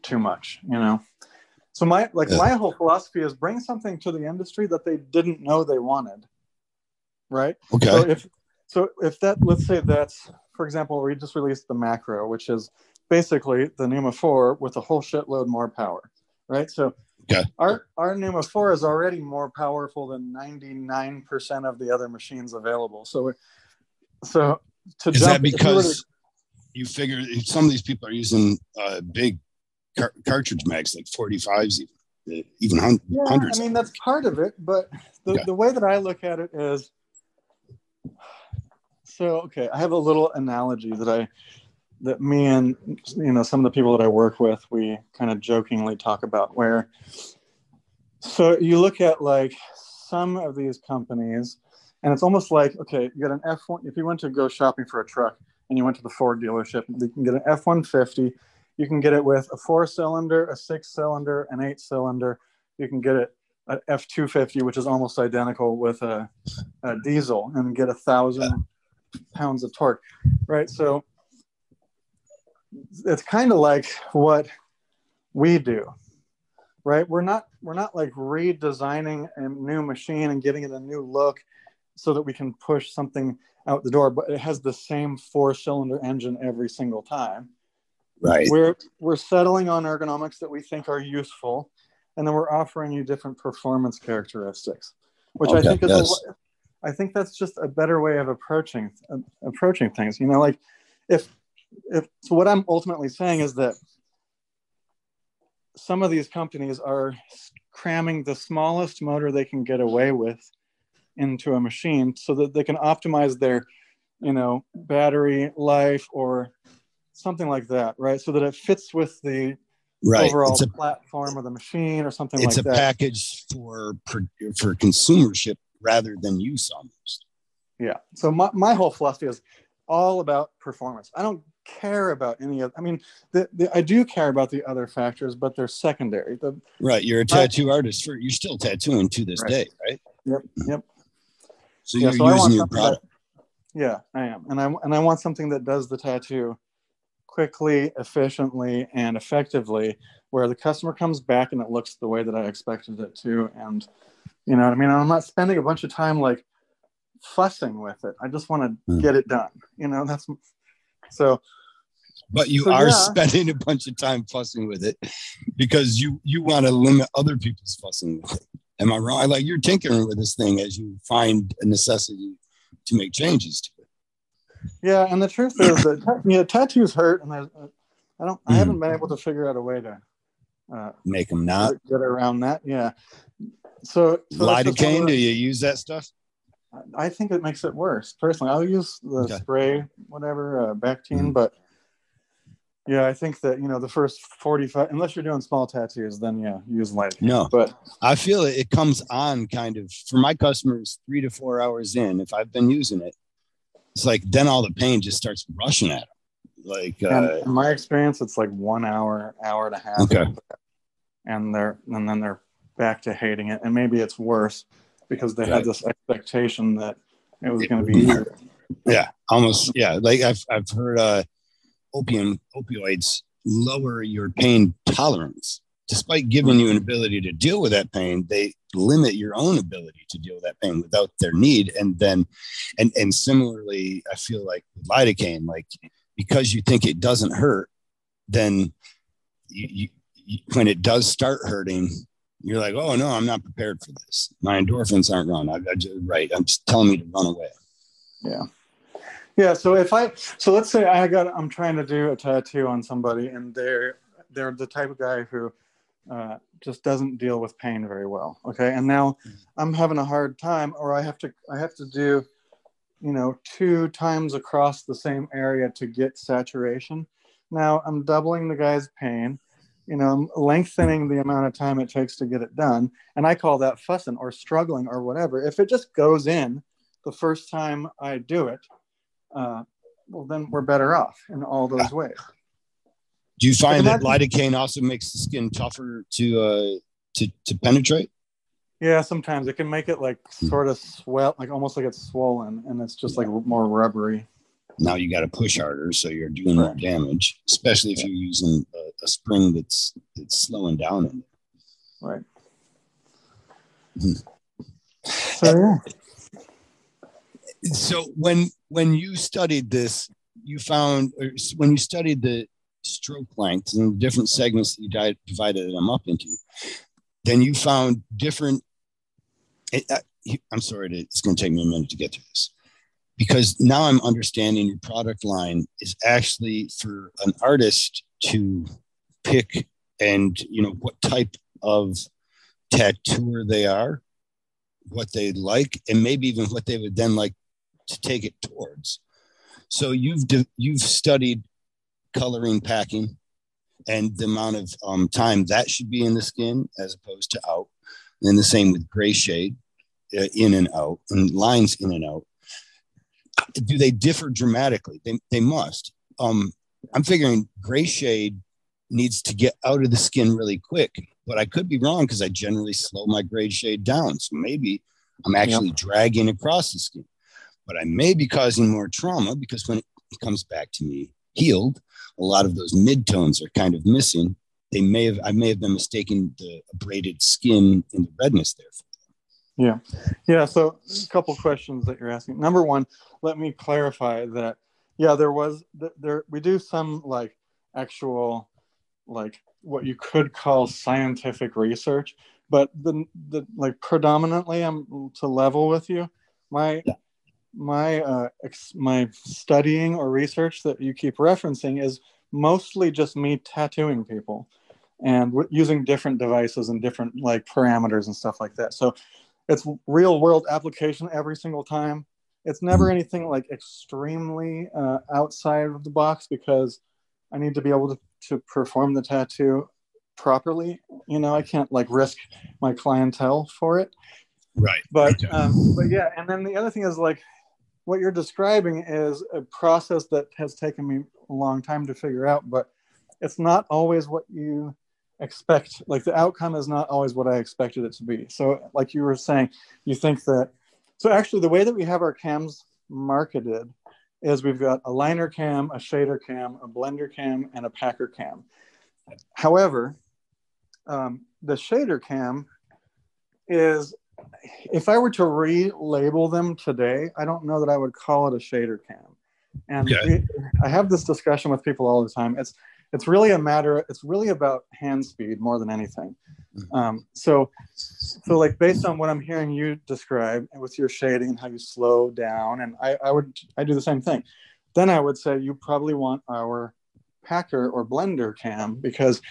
too much, you know. So my like yeah. my whole philosophy is bring something to the industry that they didn't know they wanted. Right. Okay. So if so if that let's say that's for example we just released the macro, which is basically the Neuma 4 with a whole shitload more power. Right. So Okay. Our our Neuma 4 is already more powerful than 99% of the other machines available. So so to Is jump, that because to, you figure some of these people are using uh, big car- cartridge mags like 45s even even hun- yeah. I mean that's part of it, but the, okay. the way that I look at it is so okay, I have a little analogy that I that me and you know some of the people that I work with we kind of jokingly talk about where so you look at like some of these companies and it's almost like okay you got an F1 if you went to go shopping for a truck and you went to the Ford dealership you can get an F150 you can get it with a four cylinder a six cylinder an eight cylinder you can get it an F250 which is almost identical with a, a diesel and get a thousand pounds of torque right? So it's kind of like what we do right? We're not we're not like redesigning a new machine and getting it a new look so that we can push something out the door but it has the same four cylinder engine every single time. Right. We're we're settling on ergonomics that we think are useful and then we're offering you different performance characteristics, which okay, I think is yes. a, I think that's just a better way of approaching uh, approaching things. You know, like if if so, what I'm ultimately saying is that some of these companies are cramming the smallest motor they can get away with into a machine so that they can optimize their you know battery life or something like that right so that it fits with the right. overall a, platform of the machine or something like that it's a package for for consumership rather than use almost yeah. So my, my whole philosophy is all about performance. I don't care about any of i mean the, the, i do care about the other factors but they're secondary. The, right. You're a tattoo I, artist for you're still tattooing to this right. day right? Yep. Yep. So yeah, you're so using your product that, yeah i am. And i and i want something that does the tattoo quickly efficiently and effectively where the customer comes back and it looks the way that i expected it to and you know what i mean i'm not spending a bunch of time like fussing with it i just want to mm. get it done you know that's so but you so, are yeah. spending a bunch of time fussing with it because you you want to limit other people's fussing with it. Am I wrong? I like you're tinkering with this thing as you find a necessity to make changes to it. Yeah, and the truth is that you know, tattoos hurt, and I, I don't, I haven't been able to figure out a way to uh, make them not get around that. Yeah. So, so lidocaine, do you use that stuff? I think it makes it worse. Personally, I'll use the okay. spray, whatever, uh, Bactine, mm-hmm. but yeah, I think that you know the first forty-five, unless you're doing small tattoos, then yeah, use light. No, but I feel it, it comes on kind of for my customers three to four hours in. If I've been using it, it's like then all the pain just starts rushing at them. Like uh, in my experience, it's like one hour, hour and a half. Okay, and they're and then they're back to hating it, and maybe it's worse because they had this expectation that it was going to be easier. Yeah, almost. Yeah, like I've I've heard uh, opium opioids lower your pain tolerance. Despite giving you an ability to deal with that pain, they limit your own ability to deal with that pain without their need. And then, and and similarly, I feel like with lidocaine, like because you think it doesn't hurt, then you, you, you when it does start hurting, you're like, oh no, I'm not prepared for this. My endorphins aren't run. I, I just, right. I'm just telling me to run away. Yeah. Yeah. So if I, so let's say I got, I'm trying to do a tattoo on somebody and they're, they're the type of guy who uh, just doesn't deal with pain very well. Okay. And now mm-hmm. I'm having a hard time or I have to, I have to do, you know, two times across the same area to get saturation. Now I'm doubling the guy's pain you know, lengthening the amount of time it takes to get it done. And I call that fussing or struggling or whatever. If it just goes in the first time I do it, uh, well, then we're better off in all those ways. Do you find that lidocaine also makes the skin tougher to uh, to to penetrate? Yeah, sometimes it can make it like sort of swell, like almost like it's swollen, and it's just like more rubbery now you got to push harder, so you're doing more damage, especially if you're using a, a spring that's that's slowing down in it. Right. Mm-hmm. So yeah. So when when you studied this, you found when you studied the stroke lengths and the different segments that you divided them up into, then you found different. It, uh, I'm sorry, to, it's going to take me a minute to get to this because now I'm understanding your product line is actually for an artist to pick and you know what type of tattooer they are, what they like, and maybe even what they would then like to take it towards. So you've you've studied coloring packing and the amount of um, time that should be in the skin as opposed to out. And the same with gray shade uh, in and out and lines in and out do they differ dramatically? They, they must. Um, I'm figuring gray shade needs to get out of the skin really quick, but I could be wrong because I generally slow my gray shade down. So maybe I'm actually yep. dragging across the skin, but I may be causing more trauma because when it comes back to me healed, a lot of those mid tones are kind of missing. They may have, I may have been mistaking the abraded skin and the redness there for yeah. Yeah. So a couple questions that you're asking. Number one, let me clarify that, yeah, there was, there, we do some like actual like what you could call scientific research, but the the like predominantly I'm to level with you. My yeah. my uh, ex, my studying or research that you keep referencing is mostly just me tattooing people and using different devices and different like parameters and stuff like that. So it's real world application every single time. It's never mm-hmm. anything like extremely uh, outside of the box because I need to be able to, to perform the tattoo properly. You know, I can't like risk my clientele for it. Right. But okay. um, but yeah, and then the other thing is like what you're describing is a process that has taken me a long time to figure out, but it's not always what you expect like the outcome is not always what i expected it to be so like you were saying you think that so actually the way that we have our cams marketed is we've got a liner cam a shader cam a blender cam and a packer cam. However um, the shader cam is if i were to relabel them today i don't know that i would call it a shader cam. And okay. we, i have this discussion with people all the time. It's it's really a matter it's really about hand speed more than anything. Mm-hmm. um, so so like based on what i'm hearing you describe with your shading and how you slow down and i, I would i do the same thing. Then i would say you probably want our packer or blender cam because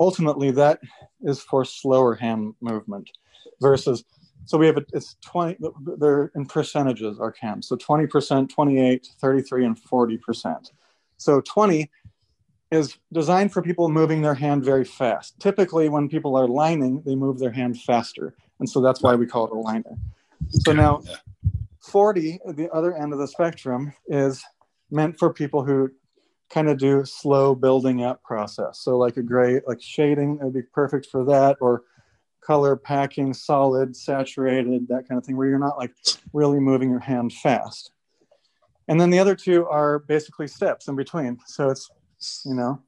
ultimately that is for slower hand movement versus so we have a, it's 20 they're in percentages our cams. So 20% 28 33 and 40% so 20 is designed for people moving their hand very fast. Typically, when people are lining, they move their hand faster. And so that's why we call it a liner. So now, 40, the other end of the spectrum, is meant for people who kind of do slow building up process. So, like a gray, like shading, it would be perfect for that, or color packing, solid, saturated, that kind of thing, where you're not like really moving your hand fast. And then the other two are basically steps in between. So it's you know?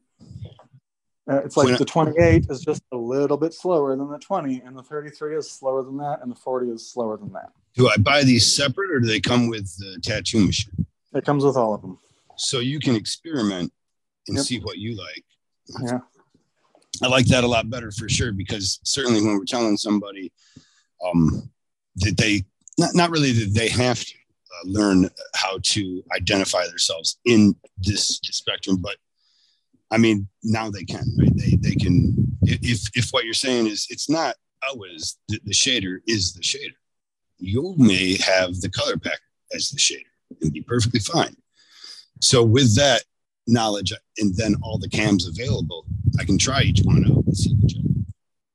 Uh, it's like when the 28 is just a little bit slower than the 20 and the 33 is slower than that and the 40 is slower than that. Do i buy these separate or do they come with the tattoo machine? It comes with all of them. So you can experiment and yep. see what you like. Yeah. I like that a lot better for sure because certainly when we're telling somebody um, that they not, not really that they have to uh, learn how to identify themselves in this spectrum but I mean, now they can, right? They they can. If if what you're saying is it's not always the, the shader is the shader, you may have the color pack as the shader and be perfectly fine. So with that knowledge and then all the cams available, I can try each one out and see which.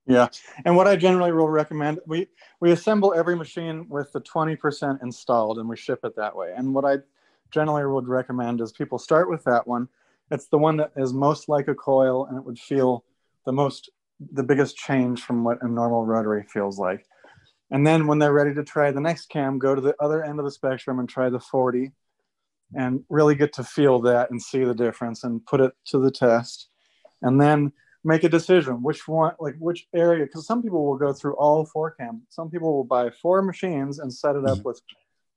Yeah, and what I generally will recommend we we assemble every machine with the twenty percent installed and we ship it that way. And what I generally would recommend is people start with that one it's the one that is most like a coil and it would feel the most the biggest change from what a normal rotary feels like. And then when they're ready to try the next cam go to the other end of the spectrum and try the 40 and really get to feel that and see the difference and put it to the test. And then make a decision which one like which area because some people will go through all four cams some people will buy four machines and set it up mm-hmm. with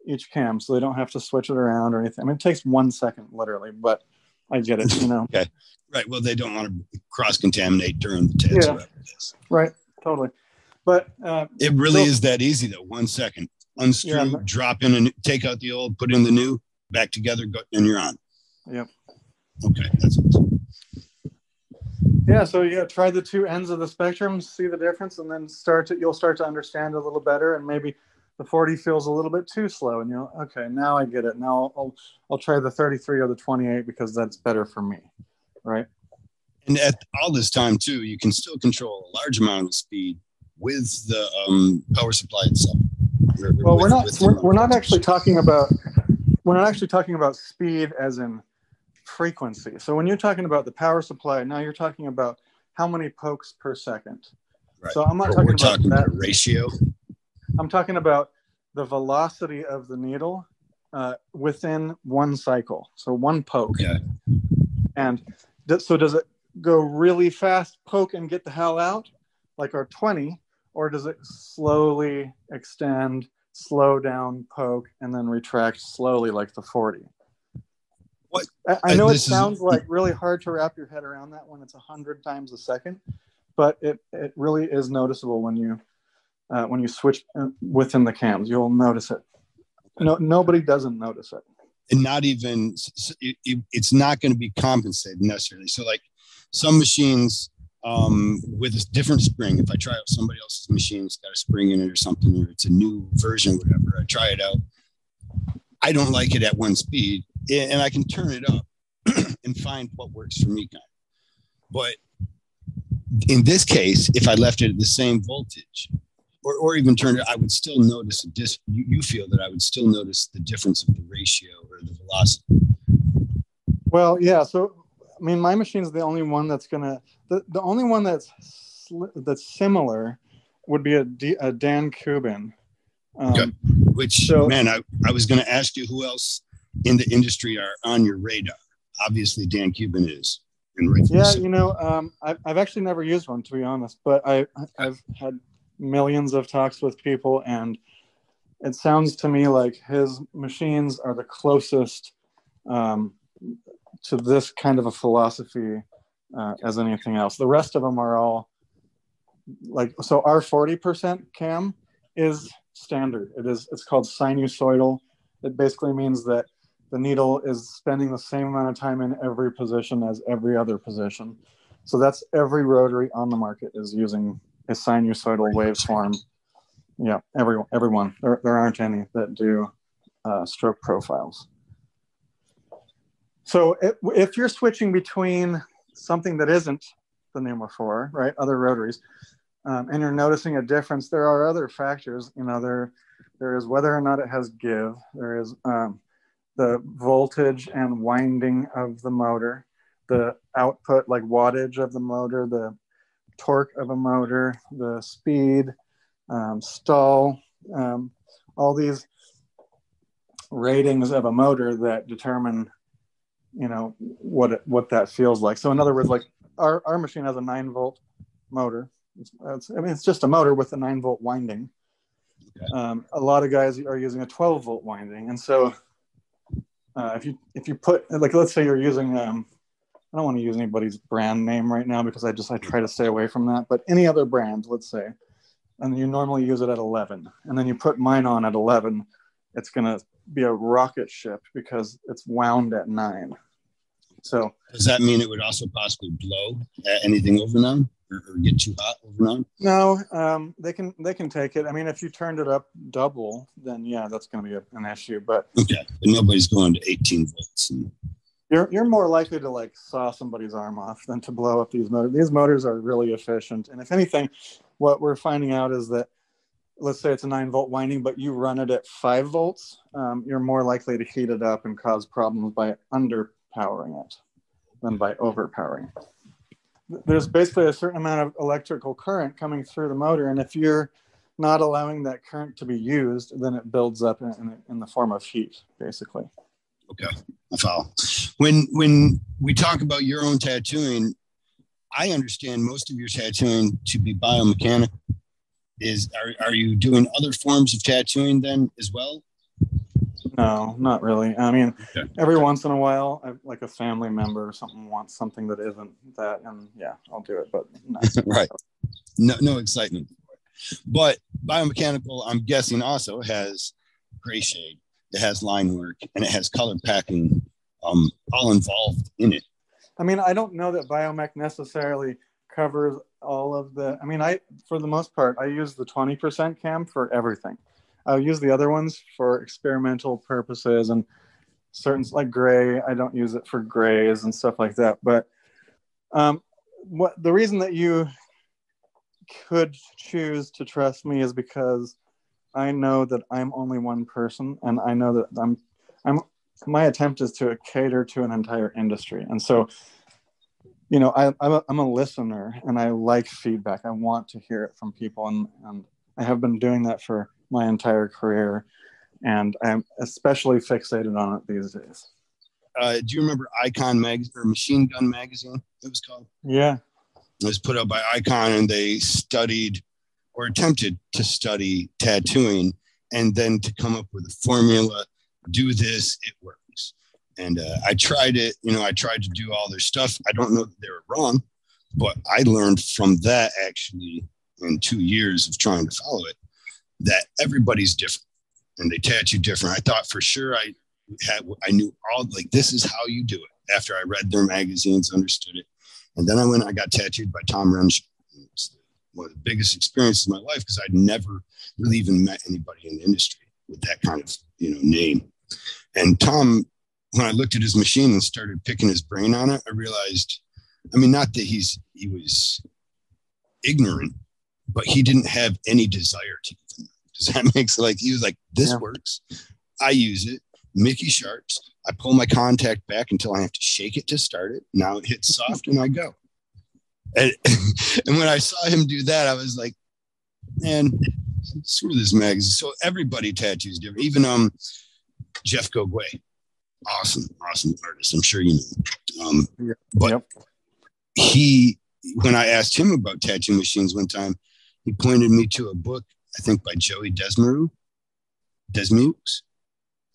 each cam so they don't have to switch it around or anything. I mean it takes one second literally but I get it. You know. okay. Right. Well, they don't want to cross contaminate during the test. Yeah. Right. Totally. But uh, it really so, is that easy though. One second, unscrew, yeah, drop in and take out the old, put in the new, back together, go, and you're on. Yep. Okay. That's awesome. Yeah. So yeah, try the two ends of the spectrum, see the difference, and then start to you'll start to understand a little better, and maybe the 40 feels a little bit too slow and you're okay now i get it. Now i'll i'll try the 33 or the 28 because that's better for me right? And at all this time too you can still control a large amount of speed with the um, power supply itself. Well with, we're not we're, we're not actually talking about we're not actually talking about speed as in frequency. So when you're talking about the power supply now you're talking about how many pokes per second. Right. so i'm not talking, about, talking that. ratio I'm talking about the velocity of the needle uh, within one cycle. So one poke. Okay. And th- so does it go really fast, poke and get the hell out, like our 20, or does it slowly extend, slow down, poke, and then retract slowly, like the 40? I, I know it sounds is... like really hard to wrap your head around that when it's a hundred times a second, but it, it really is noticeable when you uh, when you switch uh, within the cams. You'll notice it. No, nobody doesn't notice it. And not even it, it's not going to be compensated necessarily. So like some machines um, with a different spring. If I try out somebody else's machine, it's got a spring in it or something, or it's a new version, whatever. I try it out. I don't like it at one speed, and I can turn it up and find what works for me. Kind of. But in this case, if I left it at the same voltage, or, or even turn it, I would still notice a dis. You, you feel that I would still notice the difference of the ratio or the velocity. Well, yeah. So I mean, my machine is the only one that's gonna. The, the only one that's that's similar would be a, D, a Dan Kubin. Um, okay. Which so, man, I, I was going to ask you who else in the industry are on your radar. Obviously, Dan Kubin is. yeah, you know, um, I've, I've actually never used one to be honest, but I I've had millions of talks with people, and it sounds to me like his machines are the closest um, to this kind of a philosophy uh, as anything else. The rest of them are all like so. Our forty percent cam is standard. It is it's called sinusoidal. It basically means that the needle is spending the same amount of time in every position as every other position. So that's every rotary on the market is using a sinusoidal waveform. Yeah, everyone, everyone. There, there aren't any that do uh, stroke profiles. So if, if you're switching between something that isn't the 4, right, other rotaries, um, and you're noticing a difference, there are other factors. You know, there there is whether or not it has give. There is um, the voltage and winding of the motor, the output like wattage of the motor, the torque of a motor, the speed, um, stall, um, all these ratings of a motor that determine you know what it, what that feels like. So in other words, like our, our machine has a nine volt motor. It's, it's, I mean, it's just a motor with a nine volt winding. Um, a lot of guys are using a 12 volt winding, and so uh, if you if you put like let's say you're using um, I don't want to use anybody's brand name right now because I just I try to stay away from that. But any other brand, let's say, and you normally use it at 11, and then you put mine on at 11, it's gonna be a rocket ship because it's wound at nine. So does that mean it would also possibly blow anything over nine or, or, get too hot over nine? No, um, they can they can take it. I mean, if you turned it up double, then yeah, that's going to be a, an issue. But okay, but nobody's going to 18 volts. And... You're you're more likely to like saw somebody's arm off than to blow up these motors. These motors are really efficient, and if anything, what we're finding out is that let's say it's a nine volt winding, but you run it at five volts, um, you're more likely to heat it up and cause problems by underpowering it than by overpowering. There's basically a certain amount of electrical current coming through the motor, and if you're not allowing that current to be used, then it builds up in, in, in the form of heat, basically. Okay, I follow. When when we talk about your own tattooing, I understand most of your tattooing to be biomechanical. Is are, are you doing other forms of tattooing then as well? No, not really. I mean, okay. every once in a while, I, like a family member or something wants something that isn't that, and yeah, I'll do it. But no. right, no, no excitement. But biomechanical, I'm guessing, also has gray shade, it has line work, and it has color packing, um, all involved in it. I mean, I don't know that biomech necessarily covers all of the. I mean, I for the most part, I use the 20% cam for everything. I'll use the other ones for experimental purposes and certain like gray. I don't use it for grays and stuff like that. But um, what the reason that you could choose to trust me is because I know that I'm only one person, and I know that I'm I'm my attempt is to cater to an entire industry, and so you know I, I'm, a, I'm a listener and I like feedback. I want to hear it from people, and and I have been doing that for my entire career, and I'm especially fixated on it these days. Uh, do you remember Icon Mag or Machine Gun Magazine? It was called. Yeah, it was put out by Icon, and they studied or attempted to study tattooing, and then to come up with a formula. Do this, it works. and uh, I tried it. You know, I tried to do all their stuff. I don't know that they were wrong, but I learned from that actually in two years of trying to follow it that everybody's different and they tattoo different. I thought for sure I had I knew all like this is how you do it. After I read their magazines, understood it, and then I went. I got tattooed by Tom Renshaw. One of the biggest experiences of my life because I'd never really even met anybody in the industry with that kind of you know name. And Tom, when I looked at his machine and started picking his brain on it, I realized, I mean, not that he's he was ignorant, but he didn't have any desire to. Does that make sense? Like he was like, this yeah. works. I use it. Mickey Sharpz. I pull my contact back until I have to shake it to start it. Now it hits soft and I go. And, and when I saw him do that, I was like, man, screw this magazine. So everybody tattoos different. Even um Jeff Gogue, awesome, awesome artist. I'm sure you know. Um, but yep. he, when I asked him about tattoo machines one time, he pointed me to a book I think by Joey Desmaru, Desmukes.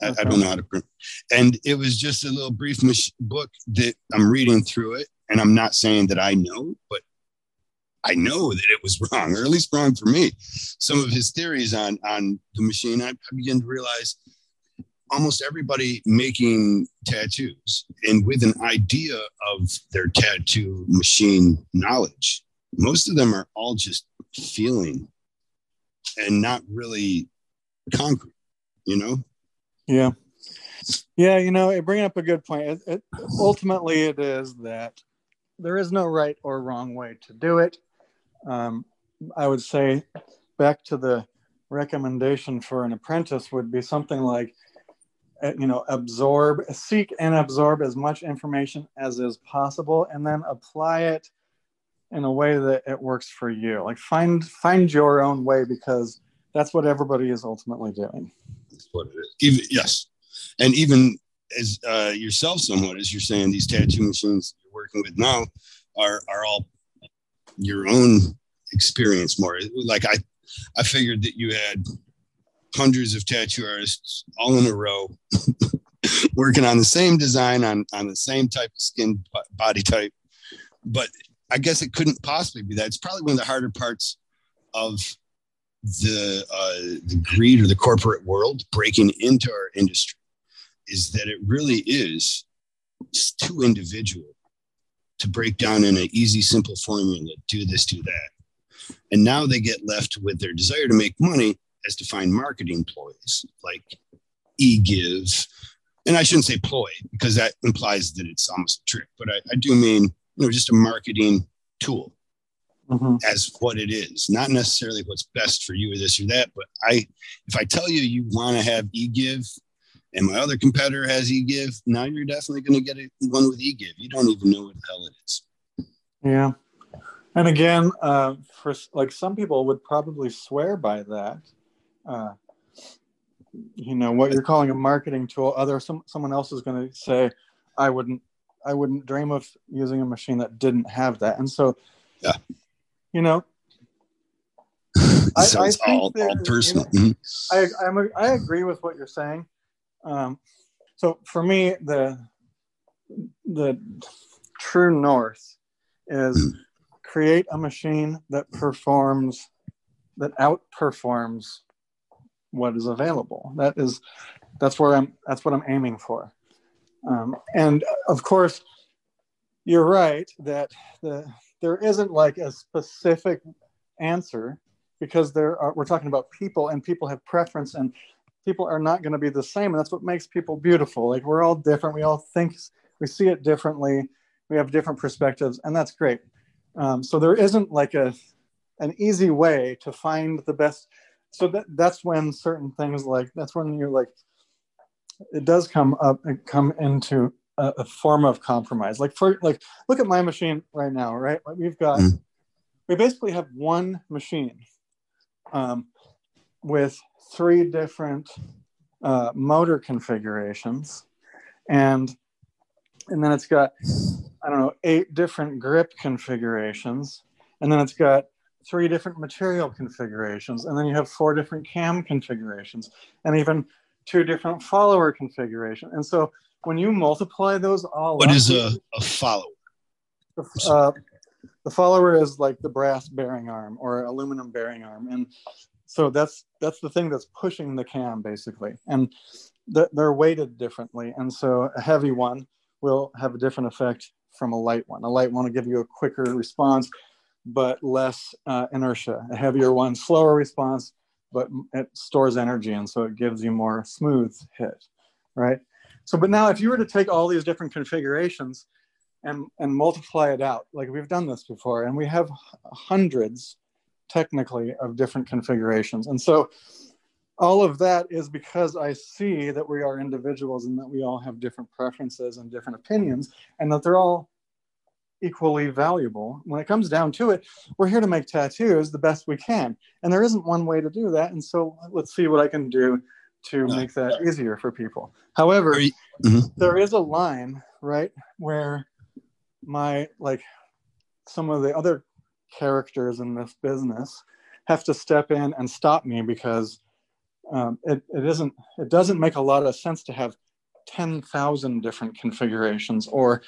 I, I, don't know how to print. And it was just a little brief mach- book that I'm reading through it. And I'm not saying that I know, but I know that it was wrong, or at least wrong for me. Some of his theories on on the machine, I, I begin to realize almost everybody making tattoos and with an idea of their tattoo machine knowledge. Most of them are all just feeling and not really concrete, you know? Yeah. Yeah, you know, it bringing up a good point. It, it, ultimately, it is that there is no right or wrong way to do it. Um, I would say back to the recommendation for an apprentice would be something like, uh, you know, absorb, seek and absorb as much information as is possible, and then apply it in a way that it works for you. Like find find your own way because that's what everybody is ultimately doing. Even yes, and even as uh, yourself, somewhat as you're saying, these tattoo machines working with now are are all your own experience more. Like I, I figured that you had hundreds of tattoo artists all in a row working on the same design on on the same type of skin body type but I guess it couldn't possibly be that. It's probably one of the harder parts of the uh, the greed or the corporate world breaking into our industry is that it really is too individual to break down in an easy, simple formula. Do this, do that, and now they get left with their desire to make money as to find marketing ploys like e-give, and I shouldn't say ploy because that implies that it's almost a trick, but I, I do mean you know, just a marketing tool mm-hmm. as what it is, not necessarily what's best for you or this or that. But I, if I tell you you want to have eGive and my other competitor has eGive, now you're definitely going to get a, one with eGive. You don't even know what the hell it is. Yeah. And again, uh, for like some people would probably swear by that. Uh, you know what you're calling a marketing tool. Other some someone else is going to say, I wouldn't I wouldn't dream of using a machine that didn't have that. And so, yeah, you know, so I, it's I all, all personal. You know, mm-hmm. I, I'm a, I agree with what you're saying. Um, so for me, the the true north is mm. create a machine that performs that outperforms what is available. That is that's where I'm that's what I'm aiming for. Um, and of course, you're right that the, there isn't like a specific answer because there are, we're talking about people and people have preference and people are not going to be the same. And that's what makes people beautiful. Like we're all different. We all think, we see it differently. We have different perspectives and that's great. Um, so there isn't like a, an easy way to find the best. So that, that's when certain things like, that's when you're like, it does come up and come into a, a, form of compromise. Like for like, look at my machine right now, right? We've got mm. we basically have one machine um, with three different uh, motor configurations, and and then it's got I don't know eight different grip configurations, and then it's got three different material configurations, and then you have four different cam configurations, and even two different follower configuration. And so when you multiply those all What up, is a, a follower? uh, the follower is like the brass bearing arm or aluminum bearing arm and so that's that's the thing that's pushing the cam basically. And th- they're weighted differently. And so a heavy one will have a different effect from a light one. A light one will give you a quicker response but less uh, inertia. A heavier one slower response but it stores energy and so it gives you more smooth hit right? So but now if you were to take all these different configurations and and multiply it out like we've done this before and we have hundreds technically of different configurations. And so all of that is because i see that we are individuals and that we all have different preferences and different opinions and that they're all equally valuable. When it comes down to it we're here to make tattoos the best we can. And there isn't one way to do that. And so let's see what i can do to make that easier for people. However you- Mhm. there is a line right where my like some of the other characters in this business have to step in and stop me because um, it, it isn't it doesn't make a lot of sense to have 10,000 different configurations or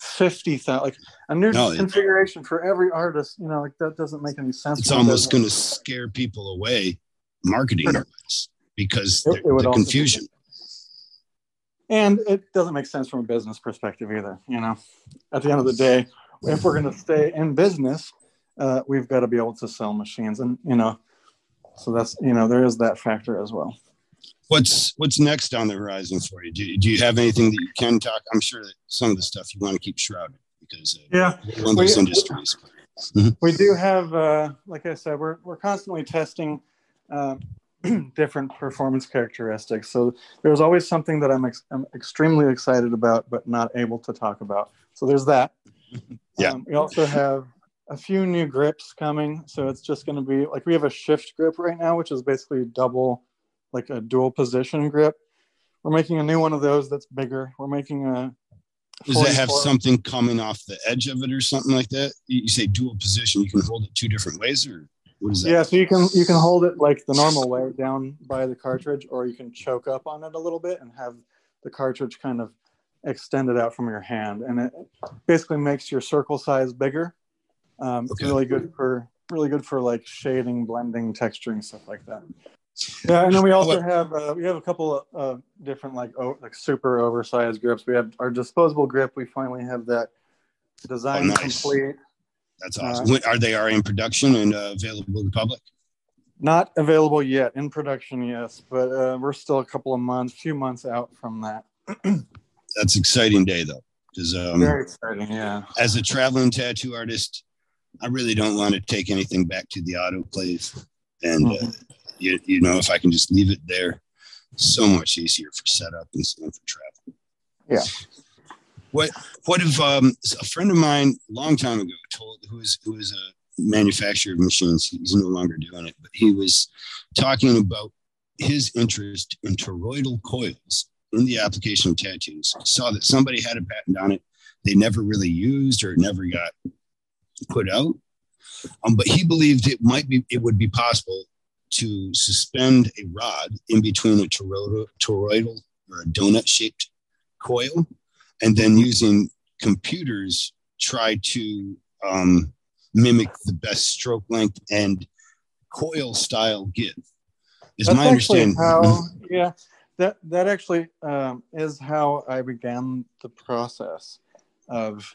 50,000 like a new No, configuration for every artist you know like that doesn't make any sense It's almost going to scare people away marketing wise because It- it would the confusion. and it doesn't make sense from a business perspective either you know? At the end of the day if we're going to stay in business uh, we've got to be able to sell machines and you know so that's you know there is that factor as well What's what's next on the horizon for you? Do, do you have anything that you can talk? I'm sure that some of the stuff you want to keep shrouded because uh, yeah one of those We- industries. we do have uh, like i said we're, we're constantly testing uh, different performance characteristics so there's always something that I'm, ex- I'm extremely excited about but not able to talk about so there's that Yeah. um, we also have a few new grips coming so it's just going to be like we have a shift grip right now which is basically double like a dual position grip we're making a new one of those that's bigger we're making a Does it have something coming off the edge of it or something like that? You you say dual position, you can hold it two different ways, or what is that? Yeah, so you can you can hold it like the normal way down by the cartridge, or you can choke up on it a little bit and have the cartridge kind of extended out from your hand, and it basically makes your circle size bigger. Um, It's Okay. really good for really good for like shading, blending, texturing, stuff like that. Yeah, and then we also have uh, we have a couple of uh, different like o- like super oversized grips. We have our disposable grip. We finally have that design Oh, nice. complete. That's Uh, awesome. When, are they already in production and uh, available to the public? Not available yet in production, yes, but uh, we're still a couple of months, few months out from that. That's exciting day though, because um, Very exciting, yeah. as a traveling tattoo artist, I really don't want to take anything back to the autoclave. And uh, Mhm. you, you know, if I can just leave it there, so much easier for setup and and for travel. Yeah. What what if um, a friend of mine a long time ago told who is who is a manufacturer of machines, he's no longer doing it, but he was talking about his interest in toroidal coils in the application of tattoos. Saw that somebody had a patent on it they never really used or it never got put out. Um, but he believed it might be, it would be possible to suspend a rod in between a toroidal, toroidal or a donut shaped coil and then using computers try to um, mimic the best stroke length and coil style give. Is That's my understanding. how, yeah, that that actually um, is how I began the process of.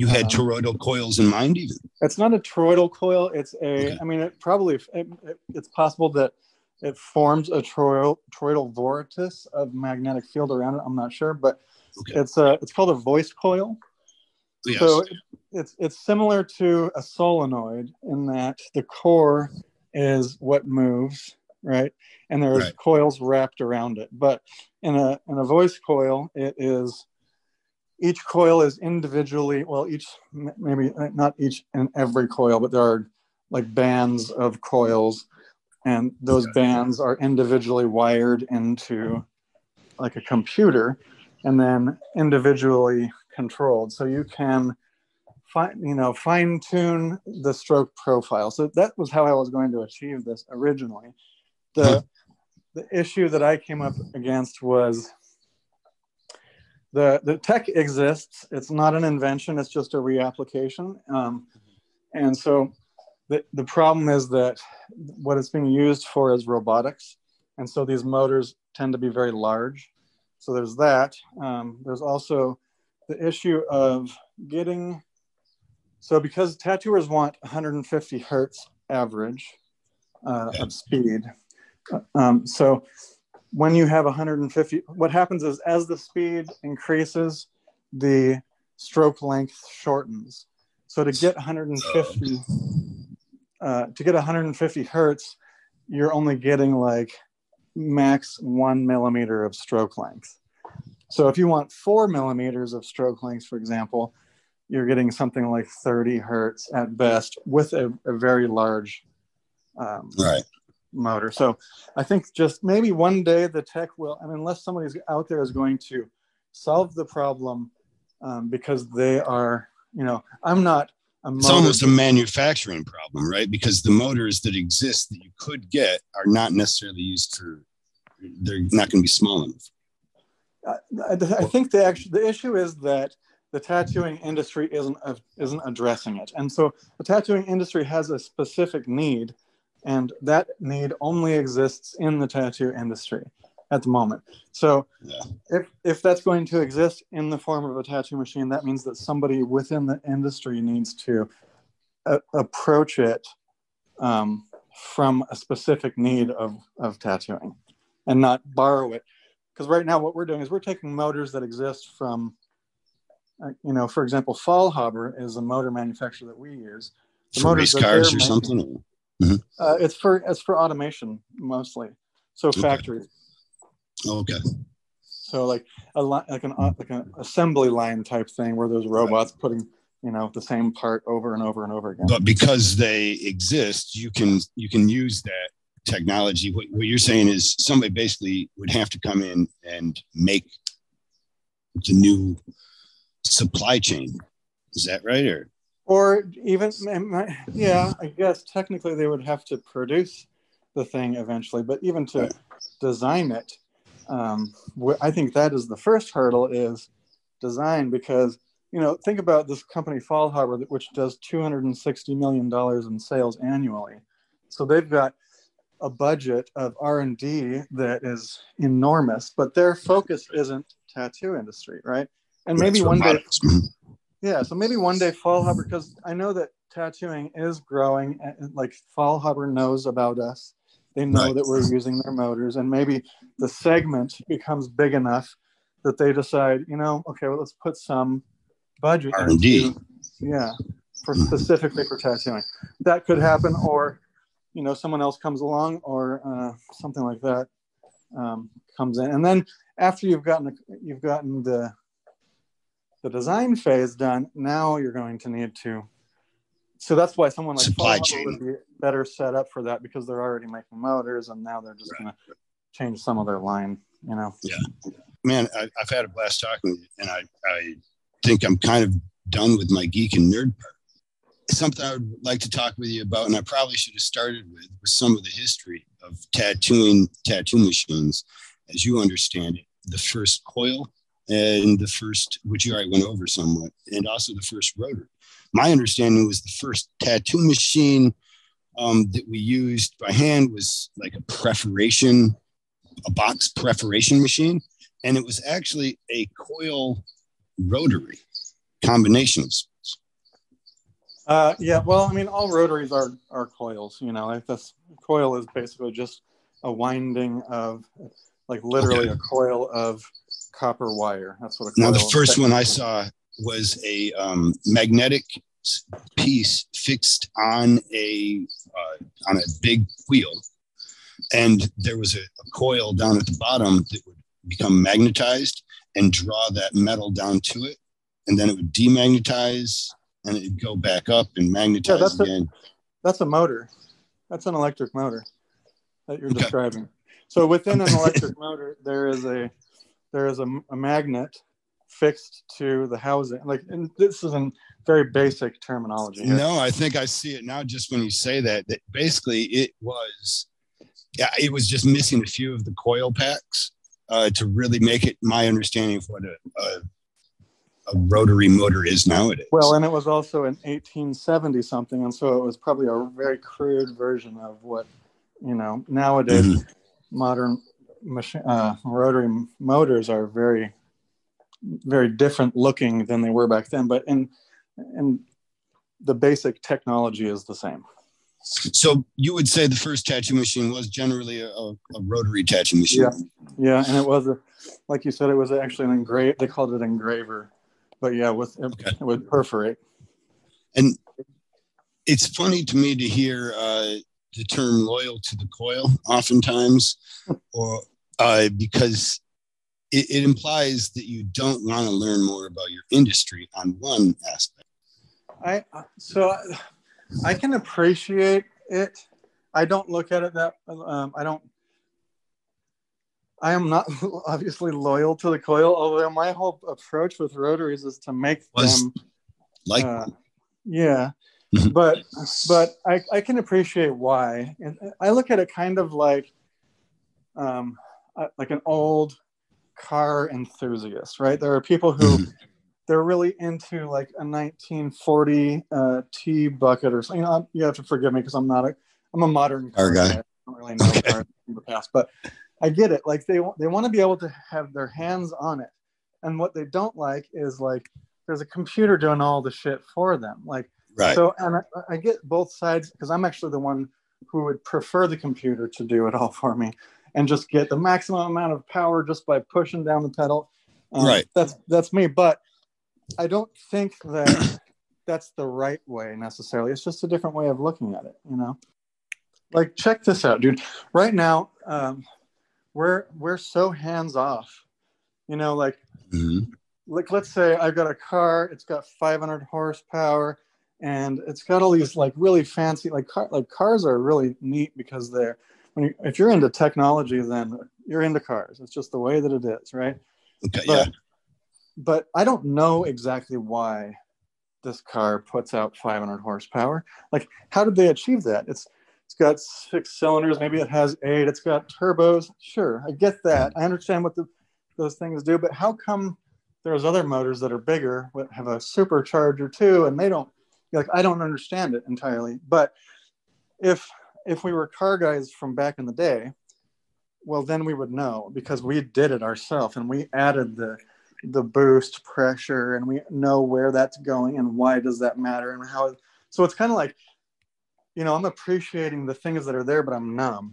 You had um, toroidal coils in mind, even. It's not a toroidal coil. It's a. Okay. I mean, it probably it, it, it's possible that it forms a toroidal toroidal vortex of magnetic field around it. I'm not sure, but Okay. it's a it's called a voice coil. Yes. So it's it's similar to a solenoid in that the core is what moves, right? And there's Right. coils wrapped around it. But in a in a voice coil, it is each coil is individually well each maybe not each and every coil but there are like bands of coils and those bands are individually wired into like a computer and then individually controlled. So you can fine you know fine tune the stroke profile. So that was how i was going to achieve this originally. The hmm. the issue that i came up against was the the tech exists. It's not an invention. It's just a reapplication. Um, and so the the problem is that what it's being used for is robotics, and so these motors tend to be very large. So there's that. Um, there's also the issue of getting. So because tattooers want 150 hertz average uh, of speed, um, so when you have 150, what happens is as the speed increases, the stroke length shortens. So to get 150, uh, to get 150 hertz, you're only getting like max one millimeter of stroke length. So if you want four millimeters of stroke length, for example, you're getting something like 30 hertz at best with a, a very large um, right motor. So I think just maybe one day the tech will, I mean, unless somebody's out there is going to solve the problem um, because they are, you know, I'm not. A it's almost a manufacturing problem, right? Because the motors that exist that you could get are not necessarily used for. They're not going to be small enough. I, I think the actual the issue is that the tattooing industry isn't uh, isn't addressing it, and so the tattooing industry has a specific need and that need only exists in the tattoo industry at the moment. So yeah. if if that's going to exist in the form of a tattoo machine, that means that somebody within the industry needs to a- approach it um, from a specific need of of tattooing, and not borrow it. Because right now, what we're doing is we're taking motors that exist from, uh, you know, for example, Faulhaber is a motor manufacturer that we use. The for race cars or making, something. Mm-hmm. Uh, it's for it's for automation mostly, so okay. factories. Okay. So like a like an uh, like an assembly line type thing where there's robots right. putting you know the same part over and over and over again. But because they exist, you can you can use that technology. What, what you're saying is somebody basically would have to come in and make the new supply chain. Is that right? Or or even yeah i guess technically they would have to produce the thing eventually but even to design it um, i think that is the first hurdle is design because you know think about this company Faulhaber, which does 260 million dollars in sales annually. So they've got a budget of r&d that is enormous but their focus isn't tattoo industry right? And maybe one day yeah, so maybe one day Faulhaber, because I know that tattooing is growing. And like Faulhaber knows about us. They know right. that we're using their motors, and maybe the segment becomes big enough that they decide, you know, okay, well, let's put some budget R&D. yeah, for mm-hmm. specifically for tattooing. That could happen, or you know, someone else comes along, or uh, something like that um, comes in, and then after you've gotten you've gotten the the design phase done, now you're going to need to. So that's why someone like supply chain would be better set up for that because they're already making motors and now they're just right. going to change some of their line. You know. Yeah, man, I, have had a blast talking, and I I think I'm kind of done with my geek and nerd part. Something I would like to talk with you about, and I probably should have started with, was some of the history of tattooing tattoo machines, as you understand it. The first coil and the first, which you already went over somewhat, and also the first rotor. My understanding was the first tattoo machine um, that we used by hand was like a perforation, a box perforation machine, and it was actually a coil rotary combinations. Uh, yeah, well, I mean, all rotaries are are coils. You know, like this coil is basically just a winding of, like, literally okay. a coil of copper wire. That's what. now the first one I saw was a um, magnetic piece fixed on a uh, on a big wheel, and there was a, a coil down at the bottom that would become magnetized and draw that metal down to it, and then it would demagnetize and it'd go back up and magnetize yeah, that's again. A, that's a motor. That's an electric motor that you're okay. describing. So within an electric motor, there is a there is a, a magnet fixed to the housing. Like, and this is a very basic terminology. Here. No, I think I see it now. Just when you say that, that basically it was, yeah, it was just missing a few of the coil packs. uh, to really make it my understanding of what a, a, a, rotary motor is nowadays. Well, and it was also in 1870 something, and so it was probably a very crude version of what you know nowadays mm-hmm. modern machine uh, rotary motors are very very different looking than they were back then, but in in the basic technology is the same. So you would say the first tattoo machine was generally a, a, rotary tattoo machine. Yeah, yeah, and it was a, like you said, it was actually an engrave. They called it engraver, but yeah, with it, okay. it would perforate. And it's funny to me to hear uh, the term "loyal to the coil" oftentimes, or uh, because it, it implies that you don't want to learn more about your industry on one aspect. I so. I can appreciate it. I don't look at it that um, I don't. I am not obviously loyal to the coil, although my whole approach with rotaries is to make Was them like, uh, yeah. Mm-hmm. but but I, I can appreciate why. And I look at it kind of like um, like an old car enthusiast, right? There are people who mm-hmm they're really into like a 1940 uh, T bucket or something. You, know, you have to forgive me because I'm not a I'm a modern car guy. I don't really know okay. cars from the past, but I get it. Like they they want to be able to have their hands on it, and what they don't like is like there's a computer doing all the shit for them. Like right. so, and I, I get both sides because I'm actually the one who would prefer the computer to do it all for me and just get the maximum amount of power just by pushing down the pedal. Um, right. That's that's me, but I don't think that that's the right way necessarily. It's just a different way of looking at it, you know. Like, check this out, dude. Right now, um, we're we're so hands off. You know, like, mm-hmm. like let's say I've got a car. It's got 500 horsepower, and it's got all these like really fancy like car like cars are really neat because they're when you, if you're into technology, then you're into cars. It's just the way that it is, right? Okay, but, yeah but I don't know exactly why this car puts out 500 horsepower. Like, how did they achieve that? It's it's got six cylinders, maybe it has eight. It's got turbos. Sure, I get that. I understand what the, those things do, but how come there's other motors that are bigger, but have a supercharger too, and they don't? Like, I don't understand it entirely. But if if we were car guys from back in the day, well, then we would know because we did it ourselves and we added the the boost pressure and we know where that's going and why does that matter and how so it's kind of like you know i'm appreciating the things that are there but i'm numb.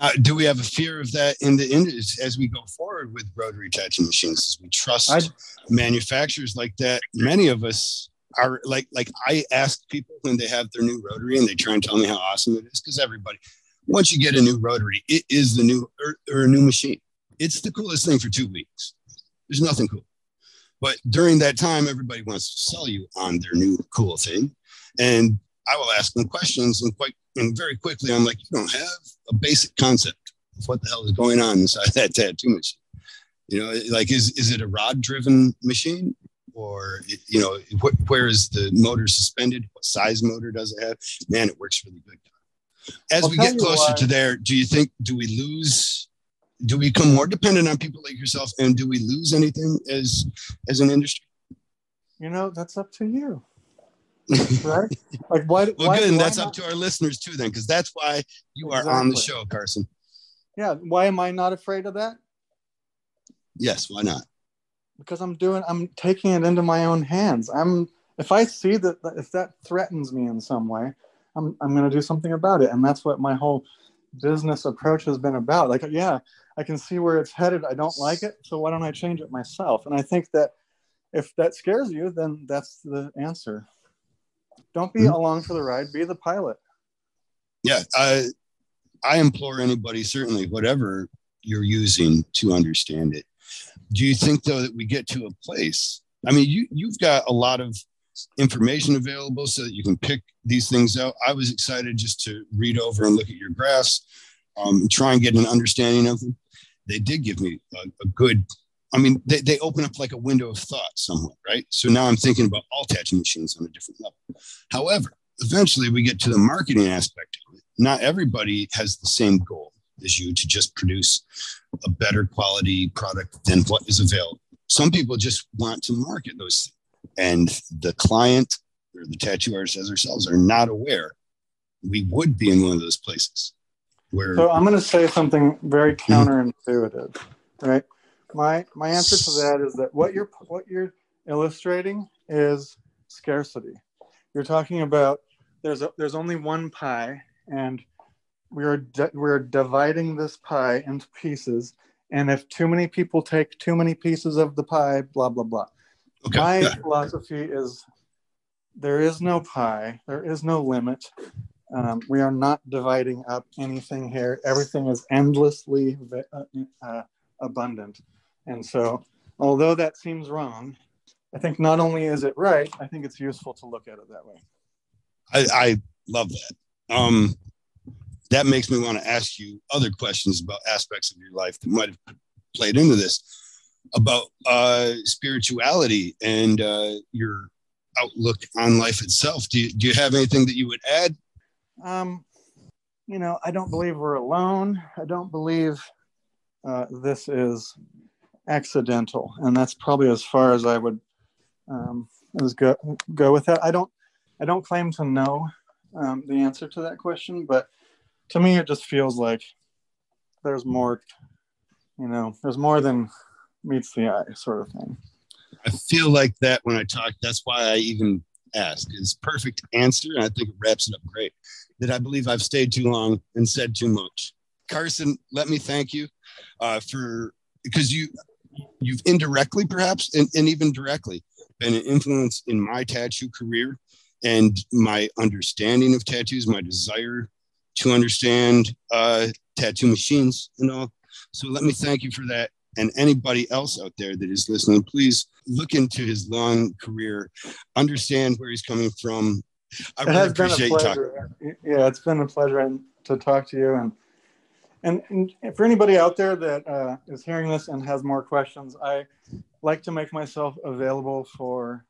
Uh, do we have a fear of that in the industry as we go forward with rotary tattoo machines? As we trust I, manufacturers like that. Many of us are like like i ask people when they have their new rotary and they try and tell me how awesome it is because everybody once you get a new rotary it is the new or, or a new machine it's the coolest thing for two weeks there's nothing cool. But during that time, everybody wants to sell you on their new cool thing. And I will ask them questions and quite and very quickly I'm like, you don't have a basic concept of what the hell is going on inside that tattoo machine. You know, like is is it a rod driven machine? Or you know, wh- where is the motor suspended? What size motor does it have? Man, it works really good. As I'll we get closer to there, do you think do we lose do we become more dependent on people like yourself and do we lose anything as as an industry you know that's up to you right like why well why, good and that's not? up to our listeners too then because that's why you are exactly. on the show carson yeah why am i not afraid of that yes why not because i'm doing i'm taking it into my own hands i'm if i see that if that threatens me in some way i'm, I'm going to do something about it and that's what my whole business approach has been about like yeah I can see where it's headed. I don't like it, so why don't I change it myself? And I think that if that scares you, then that's the answer. Don't be mm-hmm. along for the ride. Be the pilot. Yeah, I I implore anybody, certainly, whatever you're using, to understand it. Do you think though that we get to a place? I mean, you you've got a lot of information available so that you can pick these things out. I was excited just to read over and look at your graphs, um, try and get an understanding of them they did give me a, a good I mean, they, they open up like a window of thought somewhat, right? So now I'm thinking about all tattoo machines on a different level. However, eventually we get to the marketing aspect of it. Not everybody has the same goal. as you to just produce a better quality product than what is available. Some people just want to market those, things. and the client or the tattoo artist as ourselves are not aware we would be in one of those places. Where so I'm going to say something very mm-hmm. counterintuitive, right? My my answer to that is that what you're what you're illustrating is scarcity. You're talking about there's a, there's only one pie and we're di- we're dividing this pie into pieces and if too many people take too many pieces of the pie blah blah blah. Okay. my philosophy is there is no pie there is no limit. Um, we are not dividing up anything here. Everything is endlessly uh, uh, abundant. And so although that seems wrong i think not only is it right i think it's useful to look at it that way. I, I love that. Um, that makes me want to ask you other questions about aspects of your life that might have played into this about uh, spirituality and uh, your outlook on life itself. Do you, do you have anything that you would add? Um, you know, I don't believe we're alone. I don't believe uh, this is accidental, and that's probably as far as I would um, as go go with that. I don't I don't claim to know um, the answer to that question, but to me, it just feels like there's more, you know, there's more than meets the eye, sort of thing. I feel like that when I talk. That's why I even ask. Is perfect answer, and I think it wraps it up great. That I believe I've stayed too long and said too much. Carson, let me thank you uh, for because you you've indirectly perhaps and, and even directly been an influence in my tattoo career and my understanding of tattoos, my desire to understand uh, tattoo machines and all. So let me thank you for that. And anybody else out there that is listening, please look into his long career, understand where he's coming from. I really appreciate you talking. Yeah, it's been a pleasure to talk to you. And and, and for anybody out there that uh, is hearing this and has more questions, I like to make myself available for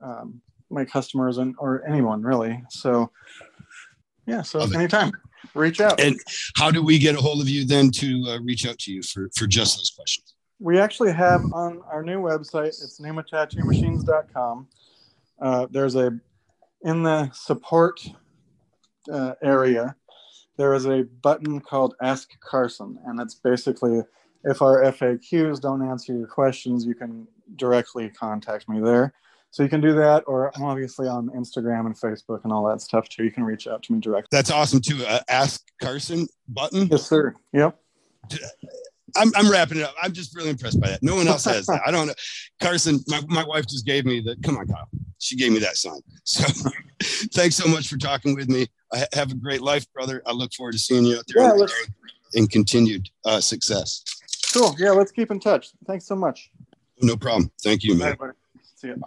um, my customers and or anyone really. So yeah, so Love anytime, it. reach out. And how do we get a hold of you then to uh, reach out to you for, for just those questions? We actually have on our new website, it's neumatattoo Uh, there's a, in the support uh, area, there is a button called Ask Carson. And it's basically if our FAQs don't answer your questions, you can directly contact me there. So you can do that, or I'm obviously on Instagram and Facebook and all that stuff too. You can reach out to me directly. That's awesome too. Uh, Ask Carson button. Yes, sir. Yep. I'm, I'm wrapping it up. I'm just really impressed by that. No one else has that. I don't know. Carson, my, my wife just gave me the, come on, Kyle. She gave me that sign. So thanks so much for talking with me. I have a great life, brother. I look forward to seeing you out there yeah, and continued uh, success. Cool. Yeah, let's keep in touch. Thanks so much. No problem. Thank you, man. See you.